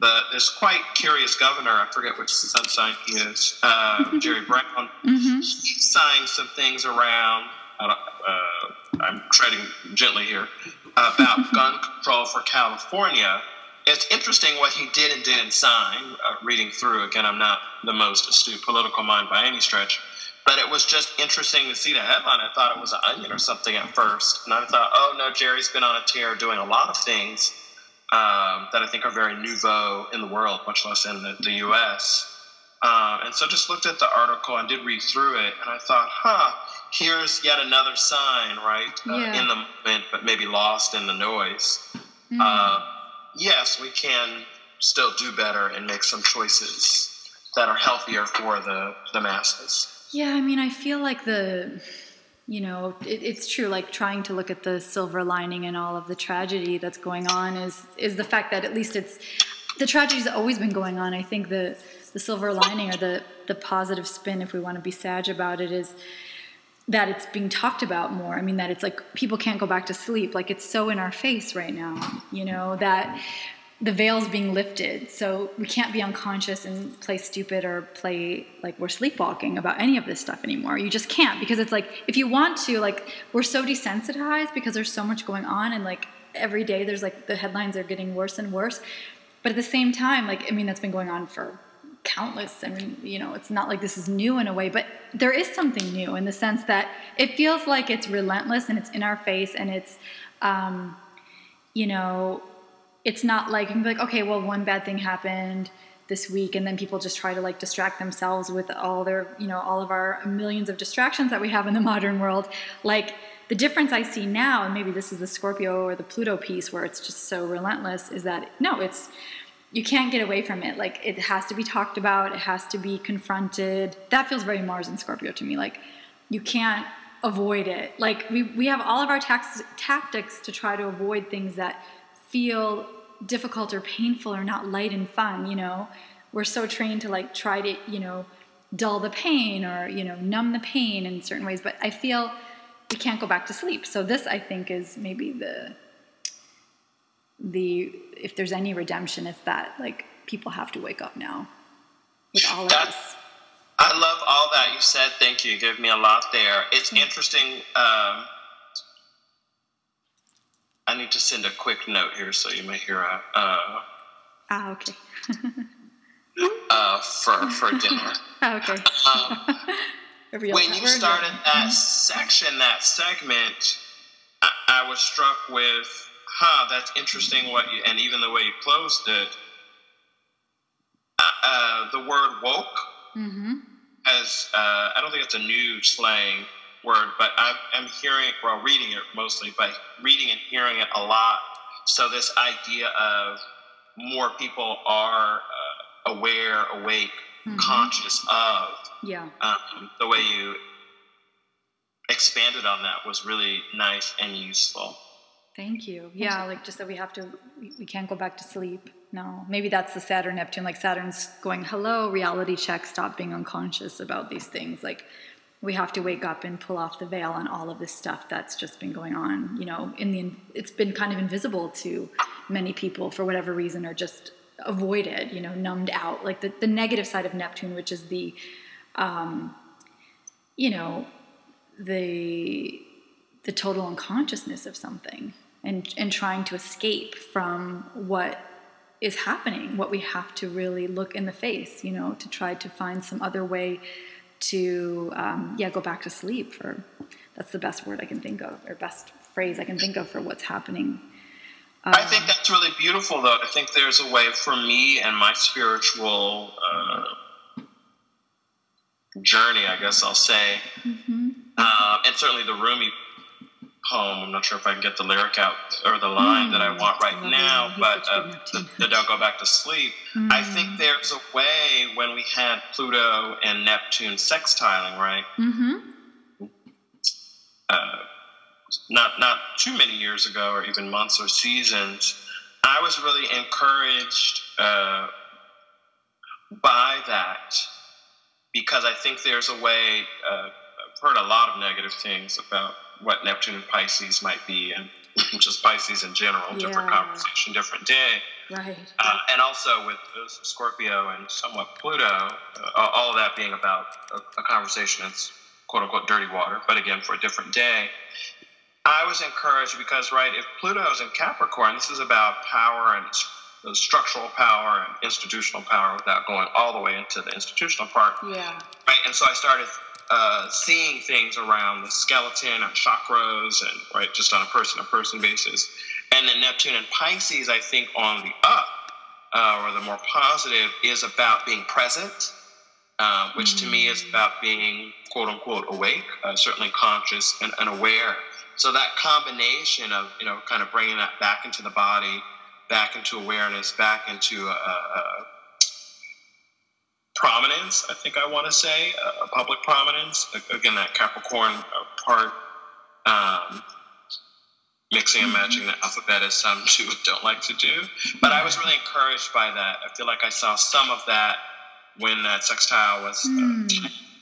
The, this quite curious governor, I forget which sun sign he is, uh, Jerry Brown, Mm-hmm. he's signed some things around. I don't- Uh, I'm treading gently here about gun control for California. It's interesting what he did and didn't sign. Uh, reading through again, I'm not the most astute political mind by any stretch, but it was just interesting to see the headline. I thought it was an onion or something at first, and I thought, oh no, Jerry's been on a tear doing a lot of things um, that I think are very nouveau in the world, much less in the, the U.S. Um, and so just looked at the article and did read through it, and I thought, huh, here's yet another sign, right? Uh, Yeah. in the moment, but maybe lost in the noise. Mm. Uh, yes, we can still do better and make some choices that are healthier for the, the masses. Yeah, I mean, I feel like the, you know, it, it's true. Like trying to look at the silver lining in all of the tragedy that's going on is is the fact that at least it's the tragedy's always been going on. I think the the silver lining or the the positive spin, if we want to be sag about it, is that it's being talked about more. I mean, that it's like people can't go back to sleep. Like it's so in our face right now, you know, that the veil's being lifted. So we can't be unconscious and play stupid or play like we're sleepwalking about any of this stuff anymore. You just can't because it's like if you want to, like we're so desensitized because there's so much going on and like every day there's like the headlines are getting worse and worse. But at the same time, like I mean that's been going on for countless. I mean, you know, it's not like this is new in a way, but there is something new in the sense that it feels like it's relentless and it's in our face and it's, um, you know, it's not like you can be like, okay, well, one bad thing happened this week, and then people just try to like distract themselves with all their, you know, all of our millions of distractions that we have in the modern world. Like the difference I see now, and maybe this is the Scorpio or the Pluto piece where it's just so relentless, is that no, it's you can't get away from it. Like it has to be talked about, it has to be confronted. That feels very Mars and Scorpio to me. Like you can't avoid it. Like we, we have all of our tax, tactics to try to avoid things that feel difficult or painful or not light and fun, you know. We're so trained to like try to, you know, dull the pain or, you know, numb the pain in certain ways, but I feel we can't go back to sleep. So this I think is maybe the the if there's any redemption, it's that like people have to wake up now with all of us. I love all that you said. Thank you. You gave me a lot there. It's mm-hmm. interesting. Um, I need to send a quick note here, so you may hear a. Uh, ah, okay. uh, for for dinner. Ah, okay. Um, when you started that mm-hmm. section, that segment, I, I was struck with huh, that's interesting what you, and even the way you closed it, uh, uh, the word woke mm-hmm. as, uh, I don't think it's a new slang word, but I, am hearing, well, reading it mostly, but reading and hearing it a lot. So this idea of more people are uh, aware, awake, mm-hmm. conscious of. Yeah. Um, the way you expanded on that was really nice and useful. Thank you. Yeah, like just that we have to, we can't go back to sleep. No, maybe that's the Saturn Neptune. Like Saturn's going, hello, reality check, stop being unconscious about these things. Like we have to wake up and pull off the veil on all of this stuff that's just been going on. You know, in the, it's been kind of invisible to many people for whatever reason or just avoided, you know, numbed out. Like the, the negative side of Neptune, which is the, um, you know, the, the total unconsciousness of something and, and trying to escape from what is happening, what we have to really look in the face, you know, to try to find some other way to, um, yeah, go back to sleep. For that's the best word I can think of, or best phrase I can think of for what's happening. Uh, I think that's really beautiful, though. I think there's a way for me and my spiritual uh, journey, I guess I'll say, mm-hmm. uh, and certainly the Rumi poem. I'm not sure if I can get the lyric out or the line mm, that I hmm. want right now, but uh, the, the, Don't Go Back to Sleep. Mm. I think there's a way when we had Pluto and Neptune sextiling, right? Mm-hmm. Uh, not not too many years ago, or even months or seasons. I was really encouraged uh, by that because I think there's a way. Uh, I've heard a lot of negative things about what Neptune and Pisces might be, and just Pisces in general, yeah. different conversation, different day. Right. Uh, and also with uh, Scorpio and somewhat Pluto, uh, all of that being about a, a conversation that's quote unquote dirty water, but again, for a different day. I was encouraged because, right, if Pluto is in Capricorn, this is about power and structural power and institutional power without going all the way into the institutional part. Yeah. Right. And so I started uh, seeing things around the skeleton and chakras and right just on a person to person basis and then neptune and pisces i think on the up uh, or the more positive is about being present uh, which mm-hmm. to me is mm. about being quote unquote awake uh, certainly conscious and, and aware so that combination of you know kind of bringing that back into the body back into awareness back into a, a prominence, I think I want to say, uh, public prominence. Again, that Capricorn uh, part, um, mixing and matching the alphabet as some too don't like to do. But I was really encouraged by that. I feel like I saw some of that when that sextile was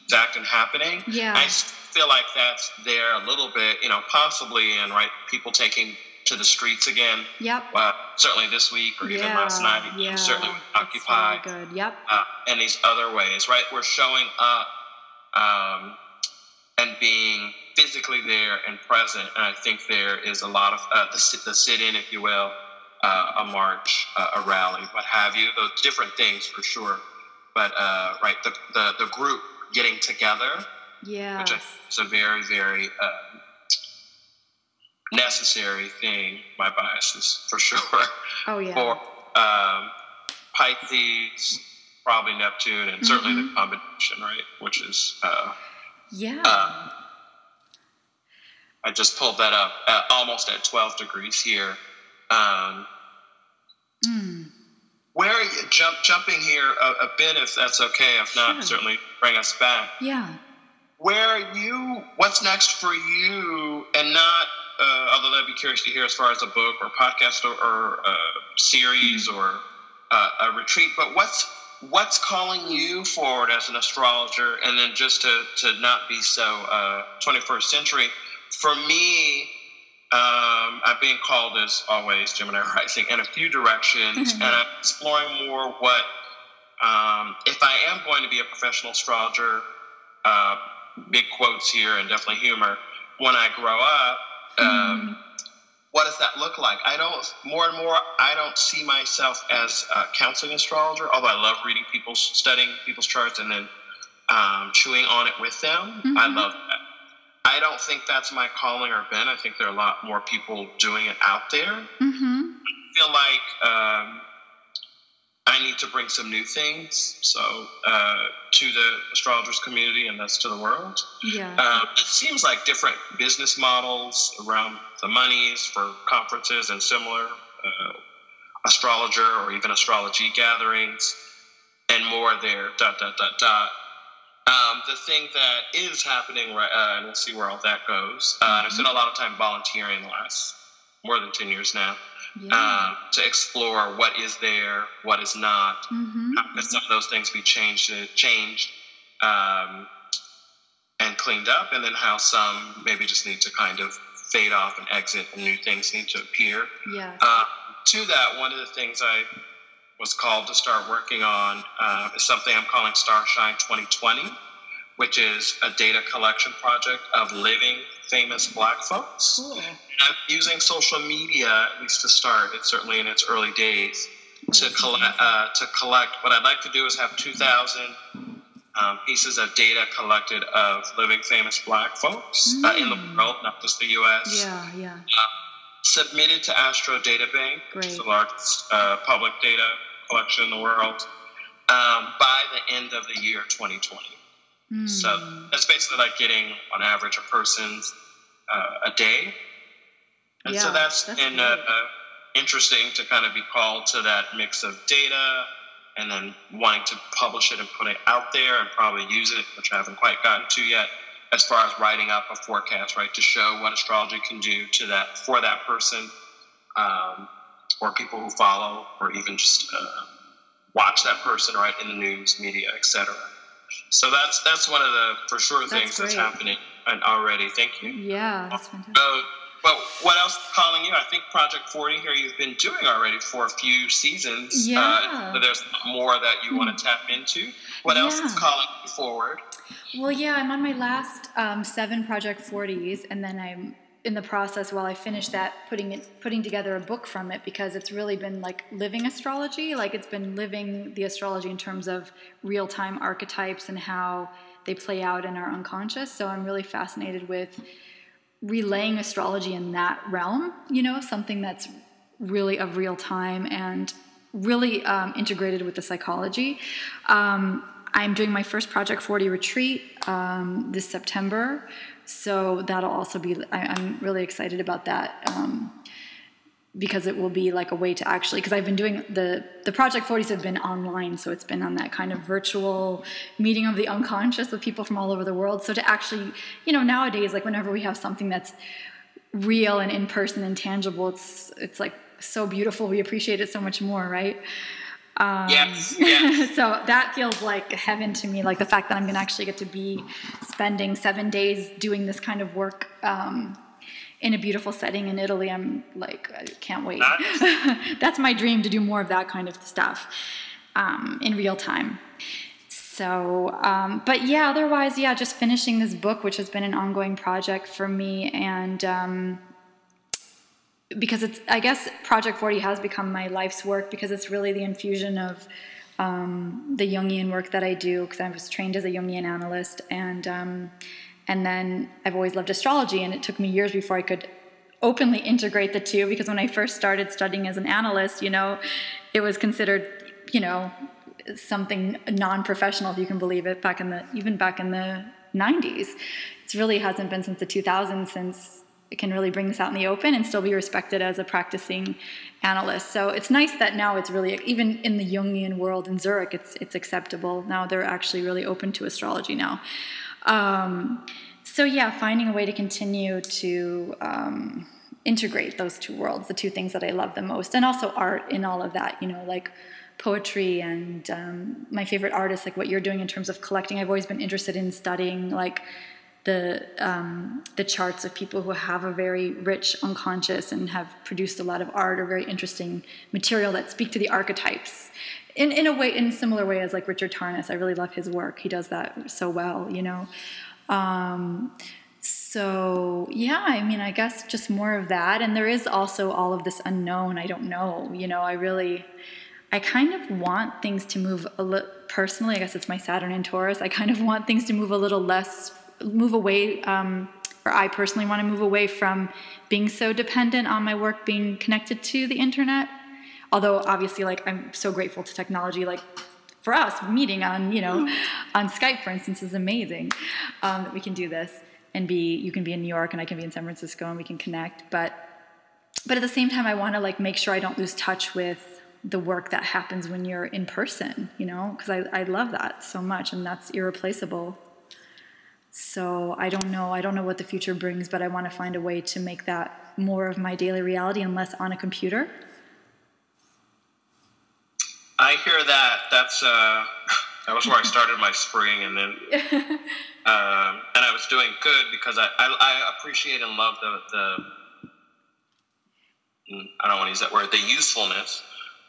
exact and happening. Yeah. I feel like that's there a little bit, you know, possibly in right people taking to the streets again. Yep. Uh, certainly this week or yeah, even last night. Yeah. Certainly with Occupy. Really good. Yep. Uh, and these other ways, right? We're showing up um, and being physically there and present. And I think there is a lot of uh, the, the sit-in, if you will, uh, a march, uh, a rally, what have you. Those different things for sure. But uh, right, the, the the group getting together. Yeah. Which is a very very necessary thing. My biases, for sure. Oh yeah. For um, Pisces, probably Neptune, and certainly Mm-hmm. the combination, right? Which is uh, yeah. uh, I just pulled that up, uh, almost at 12 degrees here. Um, Mm. where are you jump jumping here a, a bit, if that's okay? If not, Sure. certainly bring us back. Yeah. Where are you? What's next for you? And not, uh, although I'd be curious to hear as far as a book or podcast or, or a series or uh, a retreat. But what's what's calling you forward as an astrologer? And then just to to not be so uh, 21st century. For me, um, I'm being called as always Gemini rising in a few directions, and I'm exploring more what um, if I am going to be a professional astrologer. Uh, big quotes here and definitely humor. When I grow up, um, what does that look like? I don't. More and more, I don't see myself as a counseling astrologer. Although I love reading people's, studying people's charts, and then um, chewing on it with them. I Mhm. love that. I don't think that's my calling or been. I think there are a lot more people doing it out there. Mm-hmm. feel like um, I need to bring some new things so uh, to the astrologers community and thus to the world. Yeah. Um, it seems like different business models around the monies for conferences and similar uh, astrologer or even astrology gatherings and more there. Dot dot dot dot. Um, the thing that is happening, right, uh, and we'll see where all that goes. Uh, and I've spent a lot of time volunteering the last more than ten years now yeah. um, to explore what is there, what is not, mm-hmm. how can some of those things be changed, changed, um, and cleaned up, and then how some maybe just need to kind of fade off and exit, and new things need to appear. Yeah. Uh, to that, one of the things I was called to start working on uh, is something I'm calling Starshine 2020, which is a data collection project of living famous Black folks. Cool. I'm using social media at least to start. It's certainly in its early days to collect. Uh, to collect, what I'd like to do is have 2,000 um, pieces of data collected of living famous Black folks uh, in the Mm. world, not just the U.S. Yeah. Yeah. Submitted to Astro Data Bank, which is Great. the largest uh, public data collection in the world, um, by the end of the year 2020. So Mm. that's basically like getting, on average, a person's uh, a day. And so Yeah, that's, that's uh, uh, interesting to kind of be called to that mix of data and then wanting to publish it and put it out there and probably use it, which I haven't quite gotten to yet, as far as writing up a forecast, right, to show what astrology can do to that for that person um, or people who follow or even just uh, watch that person, right, in the news, media, etc. So that's that's one of the for sure That's things that's happening and already. Thank you. Yeah. That's fantastic. So, but what else is calling you? I think Project 40 here you've been doing already for a few seasons. Yeah. Uh, there's more that you want to tap into. What else is calling you forward? Well, yeah, I'm on my last um, seven Project 40s, and then I'm in the process while I finish that, putting it, putting together a book from it because it's really been like living astrology. Like it's been living the astrology in terms of real time archetypes and how they play out in our unconscious. So I'm really fascinated with relaying astrology in that realm. You know, something that's really of real time and really um, integrated with the psychology. Um, I'm doing my first Project 40 retreat um, this September, so that'll also be. I, I'm really excited about that um, because it will be like a way to actually. Because I've been doing the the Project 40s have been online, so it's been on that kind of virtual meeting of the unconscious with people from all over the world. So to actually, you know, nowadays, like whenever we have something that's real and in person and tangible, it's it's like so beautiful. We appreciate it so much more, right? Um, Yes, yes. so that feels like heaven to me. Like the fact that I'm going to actually get to be spending seven days doing this kind of work um, in a beautiful setting in Italy. I'm like, I can't wait. That's my dream to do more of that kind of stuff um, in real time. So, um, but yeah, otherwise, yeah, just finishing this book, which has been an ongoing project for me, and um, because it's, I guess, Project 40 has become my life's work because it's really the infusion of um, the Jungian work that I do because I was trained as a Jungian analyst, and um, and then I've always loved astrology, and it took me years before I could openly integrate the two because when I first started studying as an analyst, you know, it was considered, you know, something non-professional, if you can believe it, back in the even back in the 90s. It really hasn't been since the 2000s since it can really bring this out in the open and still be respected as a practicing analyst. So it's nice that now it's really even in the Jungian world in Zurich, it's it's acceptable now. They're actually really open to astrology now. Um, so yeah, finding a way to continue to um, integrate those two worlds, the two things that I love the most, and also art in all of that. You know, like poetry and um, my favorite artists, like what you're doing in terms of collecting. I've always been interested in studying like the um, the charts of people who have a very rich unconscious and have produced a lot of art or very interesting material that speak to the archetypes in, in a way in a similar way as like Richard Tarnas. I really love his work. He does that so well, you know. Um, so yeah, I mean, I guess just more of that, and there is also all of this unknown. I don't know, you know. I really, I kind of want things to move a little. Personally, I guess it's my Saturn in Taurus. I kind of want things to move a little less move away, um, or I personally want to move away from being so dependent on my work being connected to the internet. Although obviously, like I'm so grateful to technology, like for us meeting on you know on Skype, for instance, is amazing um, that we can do this and be you can be in New York and I can be in San Francisco and we can connect. But but at the same time, I want to like make sure I don't lose touch with the work that happens when you're in person, you know, because I, I love that so much and that's irreplaceable. So I don't know. I don't know what the future brings, but I want to find a way to make that more of my daily reality and less on a computer. I hear that. That's uh, that was where I started my spring, and then um, and I was doing good because I, I, I appreciate and love the the I don't want to use that word the usefulness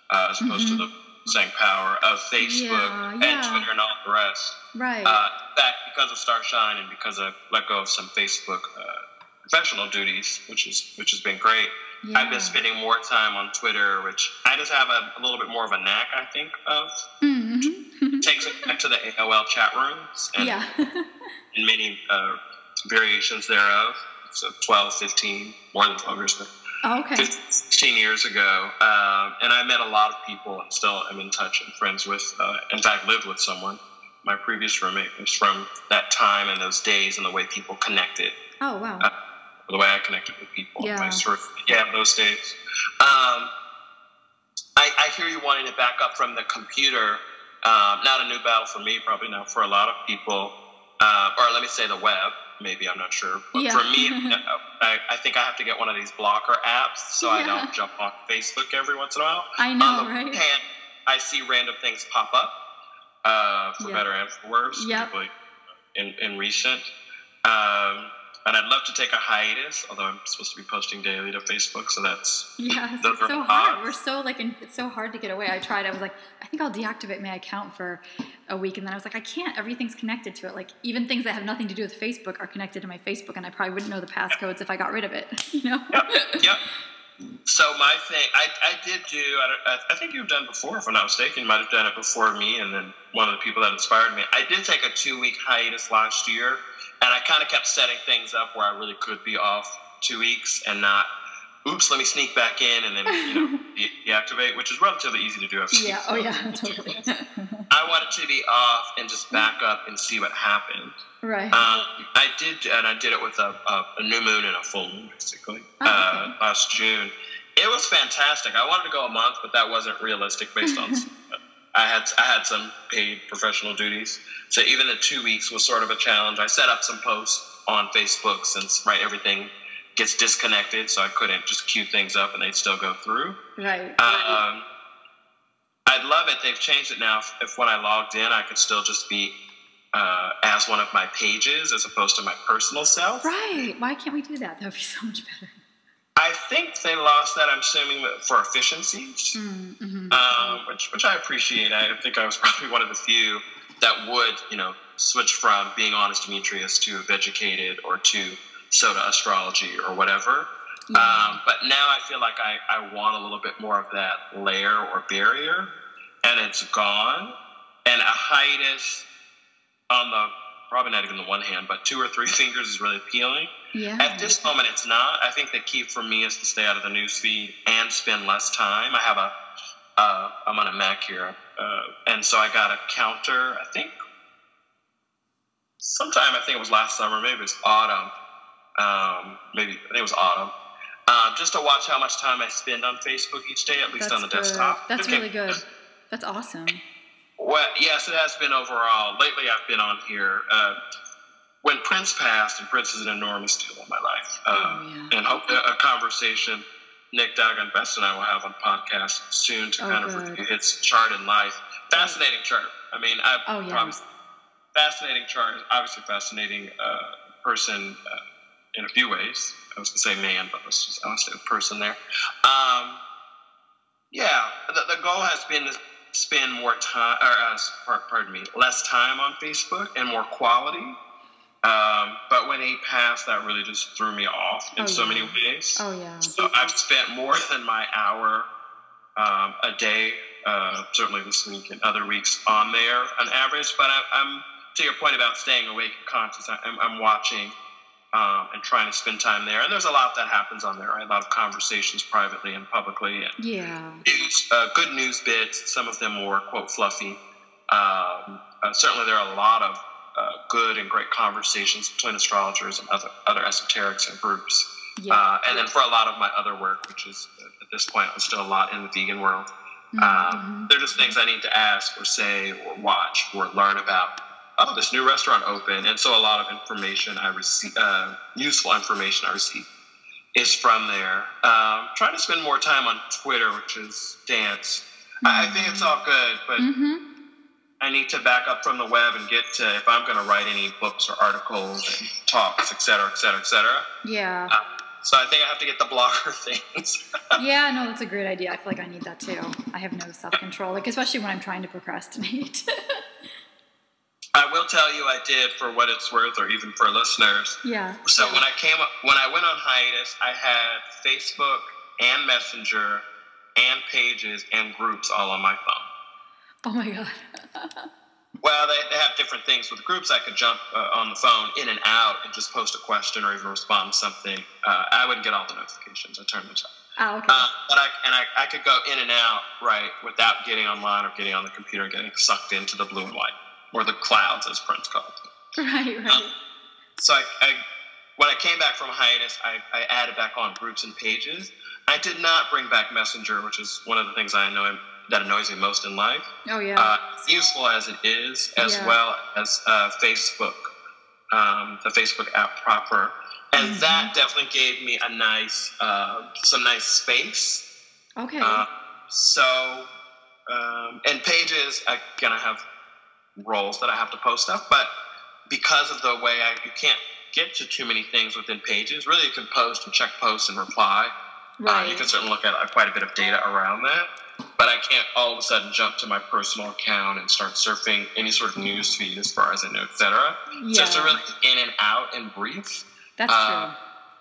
uh, as opposed mm-hmm. to the saying power of Facebook yeah, yeah. and Twitter and all the rest. Right. Uh, that because of Starshine and because I let go of some Facebook uh, professional duties, which is which has been great. Yeah. I've been spending more time on Twitter, which I just have a, a little bit more of a knack, I think, of. Mm-hmm. takes it back to the AOL chat rooms and, yeah. and many uh, variations thereof. So 12, 15, more than 12 years ago. Oh, okay. 15 years ago. Uh, and I met a lot of people and still am in touch and friends with, uh, in fact, lived with someone. My previous roommate was from that time and those days and the way people connected. Oh, wow. Uh, the way I connected with people. Yeah. My sort of, yeah, those days. Um, I, I, hear you wanting to back up from the computer. Um, not a new battle for me, probably not for a lot of people. Uh, or let me say the web maybe I'm not sure. But yeah. for me, I, I, think I have to get one of these blocker apps so yeah. I don't jump off Facebook every once in a while. I know, On the right? Hand, I see random things pop up, uh, for better and for worse, yep. in, in recent. Um, and I'd love to take a hiatus, although I'm supposed to be posting daily to Facebook, so that's yeah, it's so hard. We're so like, in, it's so hard to get away. I tried. I was like, I think I'll deactivate my account for a week, and then I was like, I can't. Everything's connected to it. Like even things that have nothing to do with Facebook are connected to my Facebook, and I probably wouldn't know the passcodes yep. if I got rid of it. You know? Yep. yep. So my thing, I, I did do. I, I think you've done before, if I'm not mistaken. You might have done it before me, and then one of the people that inspired me. I did take a two week hiatus last year and I kind of kept setting things up where I really could be off two weeks and not, oops, let me sneak back in and then you know de- deactivate, which is relatively easy to do. I've yeah, oh yeah, totally. I wanted to be off and just back up and see what happened. Right. Um, I did, and I did it with a, a, a new moon and a full moon, basically, oh, uh, last June. It was fantastic. I wanted to go a month, but that wasn't realistic based on I had I had some paid professional duties, so even the two weeks was sort of a challenge. I set up some posts on Facebook since right everything gets disconnected, so I couldn't just queue things up and they'd still go through. Right. Um, I'd love it. They've changed it now. If, if, when I logged in, I could still just be uh, as one of my pages as opposed to my personal self. Right. Why can't we do that? That would be so much better. I think they lost that. I'm assuming for efficiencies, mm-hmm. um, which which I appreciate. I think I was probably one of the few that would, you know, switch from being honest Demetrius to Vegucated or to Soda Astrology or whatever. Um, but now I feel like I, I want a little bit more of that layer or barrier, and it's gone. And a hiatus on the probably not even the one hand, but two or three fingers is really appealing. Yeah. At this moment, it's not. I think the key for me is to stay out of the news feed and spend less time. I have a, uh, I'm on a Mac here, uh, and so I got a counter. I think sometime I think it was last summer, maybe it was autumn. Um, maybe I think it was autumn. Um, just to watch how much time I spend on Facebook each day, at least That's on the good. desktop. That's Okay. really good. That's awesome. Well, yes, it has been overall. Lately, I've been on here. Uh, when Prince passed, and Prince is an enormous deal in my life, uh, Oh, yeah. and hope a, conversation Nick Dagan, Best and I will have on podcast soon to Oh, kind of review his chart in life. Fascinating chart. I mean, I Oh, yeah. promise. Fascinating chart. Obviously, fascinating uh, person uh, in a few ways. I was going to say man, but let's just I want to say a person there. Um, yeah, the, the goal has been spend more time, or uh, pardon me, less time on Facebook and more quality. Um, but when he passed, that really just threw me off in Oh, so yeah. many ways. Oh yeah. So I've spent more than my hour um, a day, uh, certainly this week and other weeks on there on average. But I, I'm to your point about staying awake and conscious. I, I'm, I'm watching um, and trying to spend time there. And there's a lot that happens on there. Right? A lot of conversations privately and publicly, and Yeah. news, uh, good news bits. Some of them more quote fluffy. Um, uh, certainly, there are a lot of uh, good and great conversations between astrologers and other other esoterics and groups. Yeah. Uh, and then for a lot of my other work, which is uh, at this point, I'm still a lot in the vegan world. Mhm. Um, they're just things I need to ask or say or watch or learn about. Oh, this new restaurant opened, and so a lot of information I receive, uh, useful information I receive, is from there. Um, trying to spend more time on Twitter, which is dance. I, I think it's all good, but Mhm. I need to back up from the web and get to if I'm going to write any books or articles and talks, et cetera, et cetera, et cetera. Yeah. So I think I have to get the blogger things. Yeah, no, that's a great idea. I feel like I need that too. I have no self control, like especially when I'm trying to procrastinate. I will tell you, I did for what it's worth, or even for listeners. yeah. So when I came, when I went on hiatus, I had Facebook and Messenger and Pages and groups all on my phone. Oh my god. Well, they, they have different things with groups. I could jump uh, on the phone in and out and just post a question or even respond to something. Uh, I wouldn't get all the notifications. I turned those off. Oh, okay. Uh, but I and I, I could go in and out right without getting online or getting on the computer and getting sucked into the blue and white or the clouds, as Prince called it. right, right. So I, I when I came back from hiatus, I, I added back on groups and pages. I did not bring back Messenger, which is one of the things I know that annoys me most in life. Oh yeah. Uh, useful as it is, as Yeah. well as uh, Facebook, um, the Facebook app proper, and Mhm. that definitely gave me a nice, uh, some nice space. okay. Uh, so, um, and pages, I gonna have roles that I have to post stuff, but because of the way I, you can't get to too many things within pages, really you can post and check posts and reply. Uh, right. you can certainly look at uh, quite a bit of data around that, but I can't all of a sudden jump to my personal account and start surfing any sort of news feed as far as I know, etc. yeah. Just to really in and out and brief, That's uh,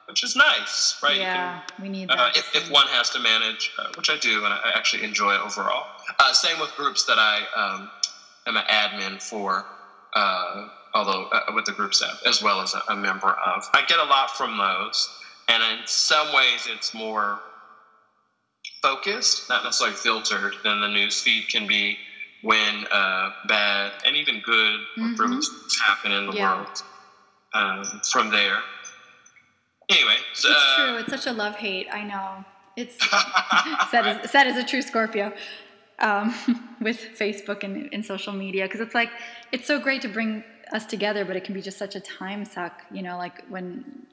which is nice, right? You can- Yeah, we need uh, that. if, if one has to manage, uh, which I do, and I I actually enjoy overall. Uh, same with groups that I um, am an admin for, uh, although uh, with the group staff, as well as a, a member of. I get a lot from those, and in some ways it's more focused, not necessarily filtered, than the news feed can be when uh, bad and even good Mhm. things happen in the Yeah. world um, from there. Anyway, so, it's uh, true. It's such a love hate. I know. It's said as, said as a true Scorpio um, with Facebook and, and social media because it's like it's so great to bring us together, but it can be just such a time suck. You know, like when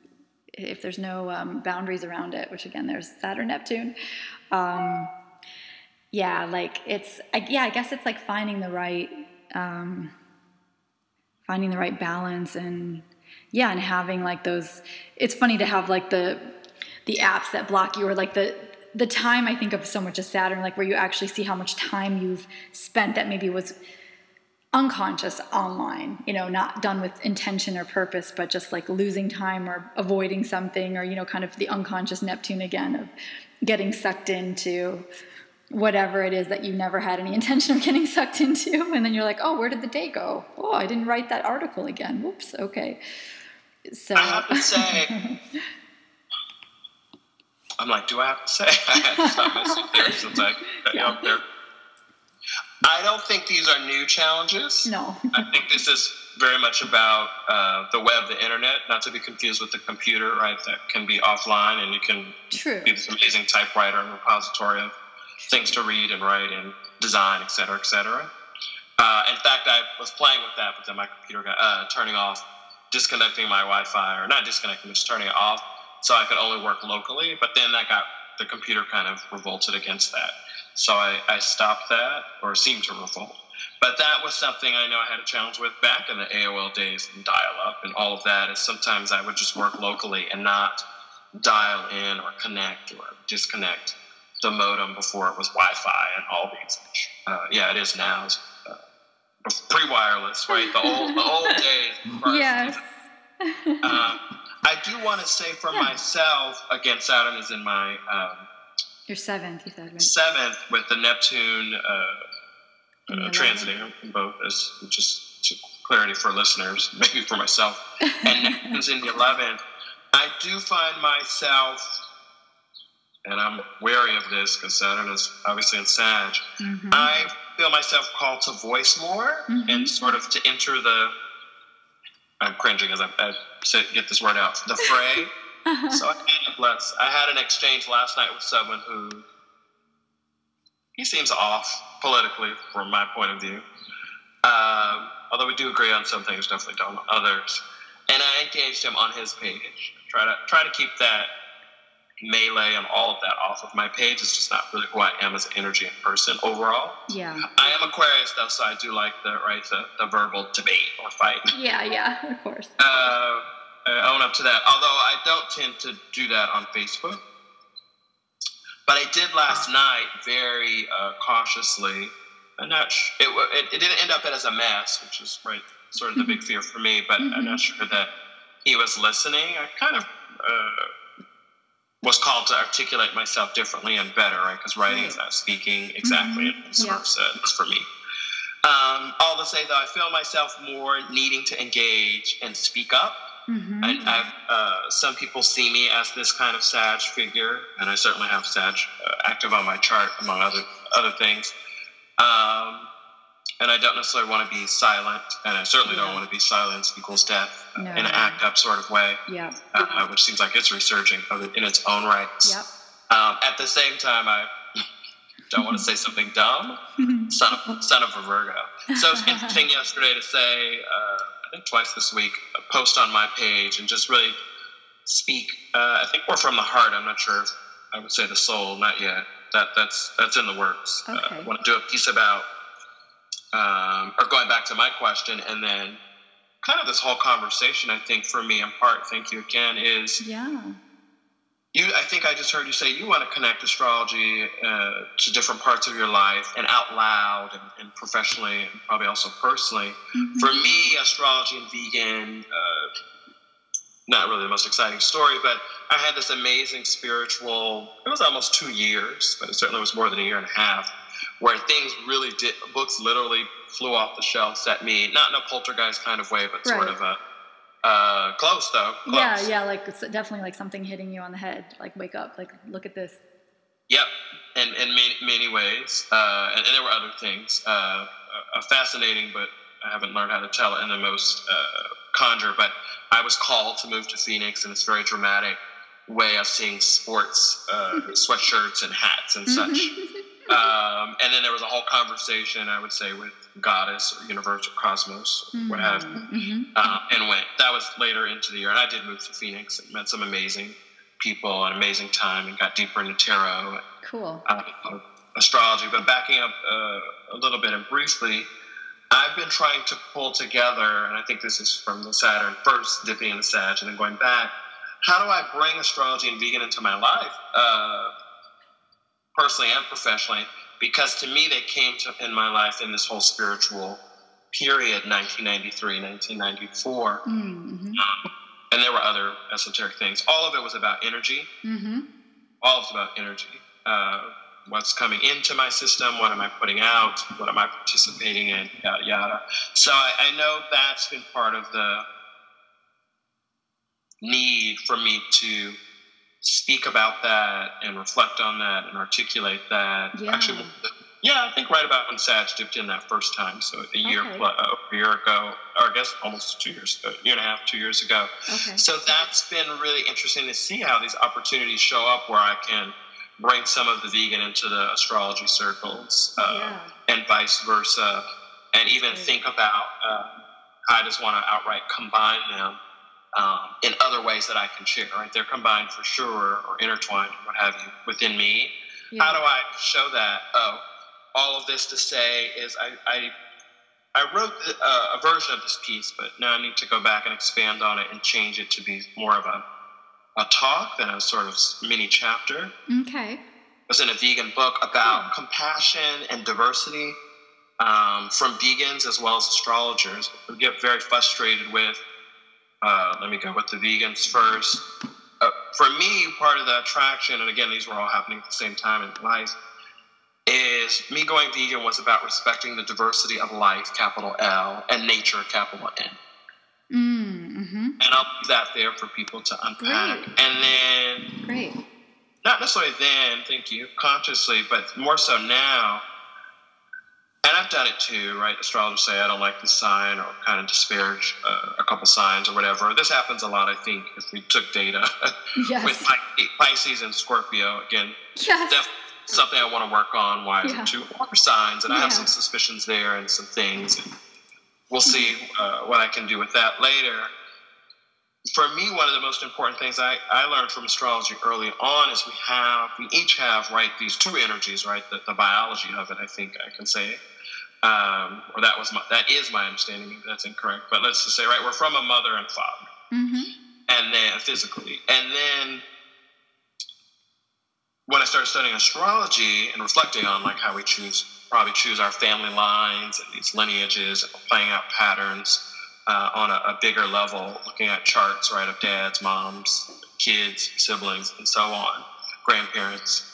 if there's no um, boundaries around it, which again, there's Saturn, Neptune. Um, yeah, like it's I, yeah. I guess it's like finding the right um, finding the right balance and yeah, and having like those. It's funny to have like the the apps that block you or like the the time I think of so much as Saturn, like where you actually see how much time you've spent that maybe was unconscious online, you know, not done with intention or purpose, but just like losing time or avoiding something, or, you know, kind of the unconscious Neptune again of getting sucked into whatever it is that you never had any intention of getting sucked into. And then you're like oh where did the day go? Oh i didn't write that article again. Whoops okay. So I have to say, I'm like, do I have to say? I had to stop since I got you Yeah. there. I don't think these are new challenges. no I think this is very much about uh, the web, the internet, not to be confused with the computer, right? That can be offline and you can true be this amazing typewriter and repository of things to read and write and design, et cetera, et cetera. Uh, in fact, I was playing with that, but then my computer got uh, turning off, disconnecting my Wi-Fi, or not disconnecting, but just turning it off, so I could only work locally. But then that got the computer kind of revolted against that, so I, I stopped that, or seemed to revolt. But that was something I know I had a challenge with back in the AOL days and dial-up and all of that. Is sometimes I would just work locally and not dial in or connect or disconnect the modem before it was Wi-Fi and all these. Uh, yeah, it is now. It's, uh, pre-wireless, right? The old, the old days. yes Um, I do want to say for Yeah. myself, again, Saturn is in my um, you're seventh you said right seventh with the Neptune uh, uh, transiting in both, as just to clarity for listeners, maybe for myself. And Neptune's in the eleventh. I do find myself, and I'm wary of this because Saturn is obviously in Sag. Mhm. I feel myself called to voice more Mhm. and sort of to enter the. I'm cringing as I, I say, get this word out. The fray. so I had, let's, I had an exchange last night with someone who he seems off politically from my point of view. Um, although we do agree on some things, definitely don't on others. And I engaged him on his page. Try to try to keep that melee and all of that off of my page. It's just not really who I am as an energy and person overall. yeah I am Aquarius though, so I do like the right the, the verbal debate or fight. yeah yeah of course Uh, I own up to that. Although I don't tend to do that on Facebook. But I did last night very uh, cautiously. I'm not sh- it, it, it didn't end up as a mess, which is right, sort of the big fear for me. But I'm not sure that he was listening. I kind of uh, was called to articulate myself differently and better, right? Because writing is not speaking exactly, Mhm. and sort Yeah. of said it's for me. Um, all to say though, I feel myself more needing to engage and speak up. Mhm. I, I, uh, some people see me as this kind of Sag figure, and I certainly have Sag uh, active on my chart, among other other things. Um, and I don't necessarily want to be silent, and I certainly Yeah. don't want to be silence equals death uh, No. in an act up sort of way, yeah uh, which seems like it's resurging in its own rights. yep Um, at the same time, I don't want to say something dumb. Son of son of a Virgo. So it's interesting yesterday to say, uh, I think twice this week, a post on my page and just really speak. Uh, I think more from the heart. I'm not sure if I would say the soul, not yet. That that's that's in the works. Uh, I want to do a piece about, um, or going back to my question, and then kind of this whole conversation. I think for me, in part, thank you again, is yeah you i think i just heard you say you want to connect astrology uh, to different parts of your life and out loud and, and professionally and probably also personally Mhm. for me astrology and vegan uh, not really the most exciting story but i had this amazing spiritual it was almost two years but it certainly was more than a year and a half where things really did books literally flew off the shelves at me not in a poltergeist kind of way but sort of a uh, close though close. yeah yeah like it's definitely like something hitting you on the head like wake up like look at this Yep, and in many, many ways. Uh, and, and there were other things. Uh, uh, fascinating, but I haven't learned how to tell it in the most uh, conjure. But I was called to move to Phoenix in this very dramatic way of seeing sports uh, sweatshirts and hats and such. Um, and then there was a whole conversation, I would say, with Goddess or Universe or Cosmos, or what have you Mhm. uh, and went. That was later into the year, and I did move to Phoenix and met some amazing people, an amazing time, and got deeper into tarot, cool uh, astrology. But backing up uh, a little bit and briefly, I've been trying to pull together, and I think this is from the Saturn first dipping in the Sag and then going back. How do I bring astrology and vegan into my life, uh, personally and professionally? Because to me, they came to in my life in this whole spiritual period, 1993, 1994 mm-hmm. and there were other esoteric things. All of it was about energy. Mm-hmm. All of it was about energy. Uh, what's coming into my system, what am I putting out, what am I participating in, yada yada. So I, I know that's been part of the need for me to speak about that and reflect on that and articulate that. Yeah. Actually, yeah, I think right about when Sag dipped in that first time, so a year Okay. plus, a year ago, or I guess almost two years ago, year and a half, two years ago. Okay. So that's been really interesting to see how these opportunities show up where I can bring some of the vegan into the astrology circles uh, Yeah. and vice versa, and even think about uh, how I just want to outright combine them um, in other ways that I can share. Right, they're combined for sure or intertwined or what have you within me. Yeah. How do I show that? Oh, all of this to say is I I, I wrote the, uh, a version of this piece, but now I need to go back and expand on it and change it to be more of a a talk than a sort of mini chapter. Okay. It was in a vegan book about compassion and diversity um, from vegans as well as astrologers. who get very frustrated with. Uh, let me go with the vegans first. Uh, for me, part of the attraction, and again, these were all happening at the same time in life, is me going vegan was about respecting the diversity of life, capital L, and nature, capital N. Mm, mm-hmm. And I'll leave that there for people to unpack. Great. And then Great. not necessarily then, thank you, consciously, but more so now. And I've done it too, right? Astrologers say I don't like this sign or kind of disparage uh, a couple signs or whatever. This happens a lot, I think, if we took data Yes. with Pi- Pisces and Scorpio. Again, yes. definitely something I want to work on. Why Yeah. two water signs? And I have some suspicions there and some things. And we'll see uh, what I can do with that later. For me, one of the most important things I, I learned from astrology early on is we have, we each have, right, these two energies, right, the, the biology of it, I think I can say. Um, or that was my, that is my understanding. Maybe that's incorrect, but let's just say, right, we're from a mother and father Mm-hmm. and then physically. And then when I started studying astrology and reflecting on like how we choose, probably choose our family lines and these lineages and playing out patterns uh, on a, a bigger level, looking at charts, right, of dads, moms, kids, siblings, and so on, grandparents.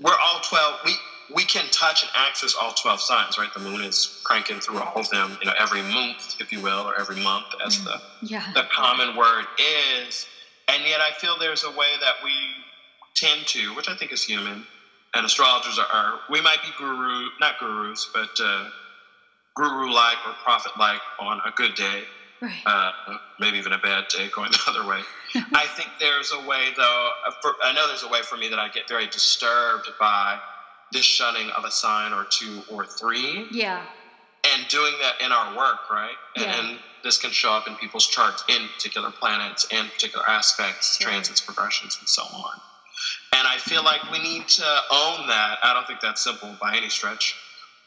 We're all 12. We, we can touch and access all 12 signs, right? The moon is cranking through all of them, you know, every month, if you will, or every month, as the Yeah. the common word is. And yet I feel there's a way that we tend to, which I think is human, and astrologers are, are we might be guru, not gurus, but uh, guru-like or prophet-like on a good day, Right. uh, maybe even a bad day going the other way. I think there's a way, though, uh, for, I know there's a way for me that I get very disturbed by this shutting of a sign or two or three yeah. and doing that in our work, right? And, Yeah. and this can show up in people's charts in particular planets and particular aspects, Sure. transits, progressions, and so on. And I feel like we need to own that. I don't think that's simple by any stretch.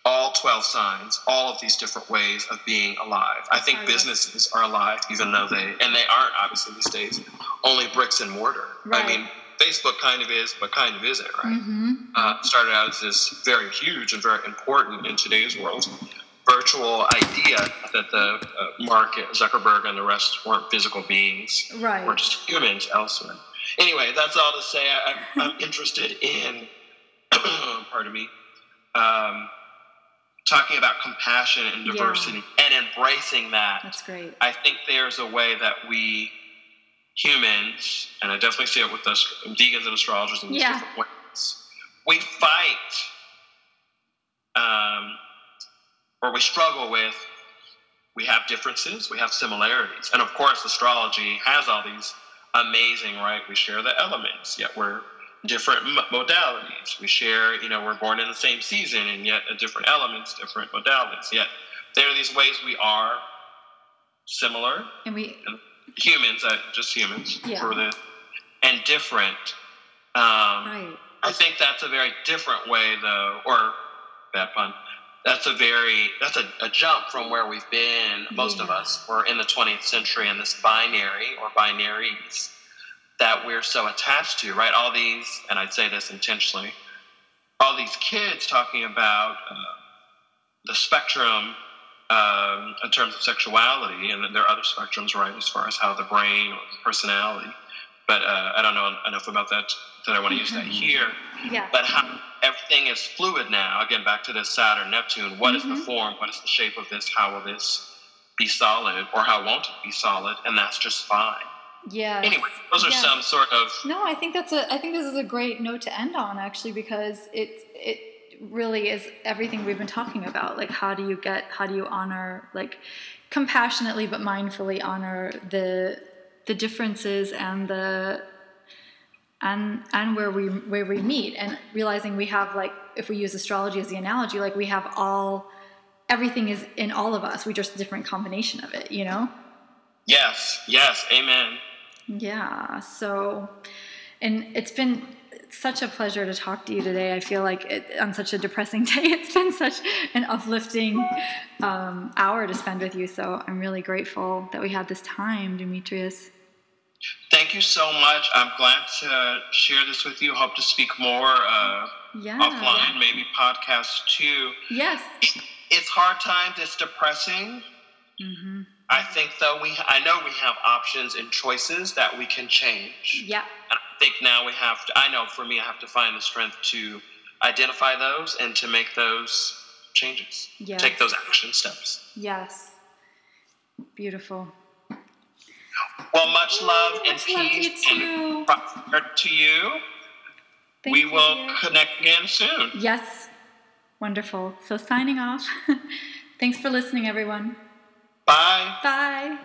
All 12 signs, all of these different ways of being alive. I think businesses are alive, even though they, and they aren't obviously these days, only bricks and mortar. Right. I mean, Facebook kind of is, but kind of isn't, right? Mm-hmm. uh, started out as this very huge and very important in today's world virtual idea that the uh, Mark Zuckerberg and the rest weren't physical beings, Right. we're just humans elsewhere. Anyway, that's all to say. I, I'm, I'm interested in, pardon me, um, talking about compassion and Yeah. diversity and embracing that. That's great. I think there's a way that we humans, and I definitely see it with us vegans and astrologers in Yeah. different ways, we fight um, or we struggle with. We have differences, we have similarities, and of course, astrology has all these amazing, right? We share the elements, yet we're different modalities. We share, you know, we're born in the same season, and yet a different elements, different modalities. Yet there are these ways we are similar And we, humans, uh, just humans, Yeah. for the and different. Um, right. I think that's a very different way, though, or bad pun. That's a very that's a, a jump from where we've been. Most of us we're in the 20th century in this binary or binaries that we're so attached to, right? All these, and I'd say this intentionally, all these kids talking about uh, the spectrum um, in terms of sexuality, and then there are other spectrums, right, as far as how the brain or the personality but uh, I don't know enough about that that I want to use that here. Yeah. But how everything is fluid now. Again, back to this Saturn, Neptune. What is the Mhm. form? What is the shape of this? How will this be solid, or how won't it be solid? And that's just fine. Yeah. Anyway, those are Yes. some sort of No, I think that's a. I think this is a great note to end on, actually, because it it really is everything we've been talking about. Like, how do you get? How do you honor, like, compassionately but mindfully honor the the differences and the and and where we where we meet, and realizing we have like, if we use astrology as the analogy, like we have all. Everything is in all of us. We just a different combination of it, you know. yes, yes, amen. Yeah. So, and it's been such a pleasure to talk to you today. I feel like it, on such a depressing day, it's been such an uplifting um, hour to spend with you. So I'm really grateful that we had this time, Demetrius. Thank you so much. I'm glad to share this with you. Hope to speak more uh, Yeah. offline, maybe podcast too. Yes. It's hard times. It's depressing. hmm I think though we, I know we have options and choices that we can change. Yeah. And think now we have to, I know for me, I have to find the strength to identify those and to make those changes, yes. take those action steps. Yes. Beautiful. Well, much love Ooh, and much peace love and to you. Thank we you. will connect again soon. Yes. Wonderful. So signing off. Thanks for listening, everyone. Bye. Bye.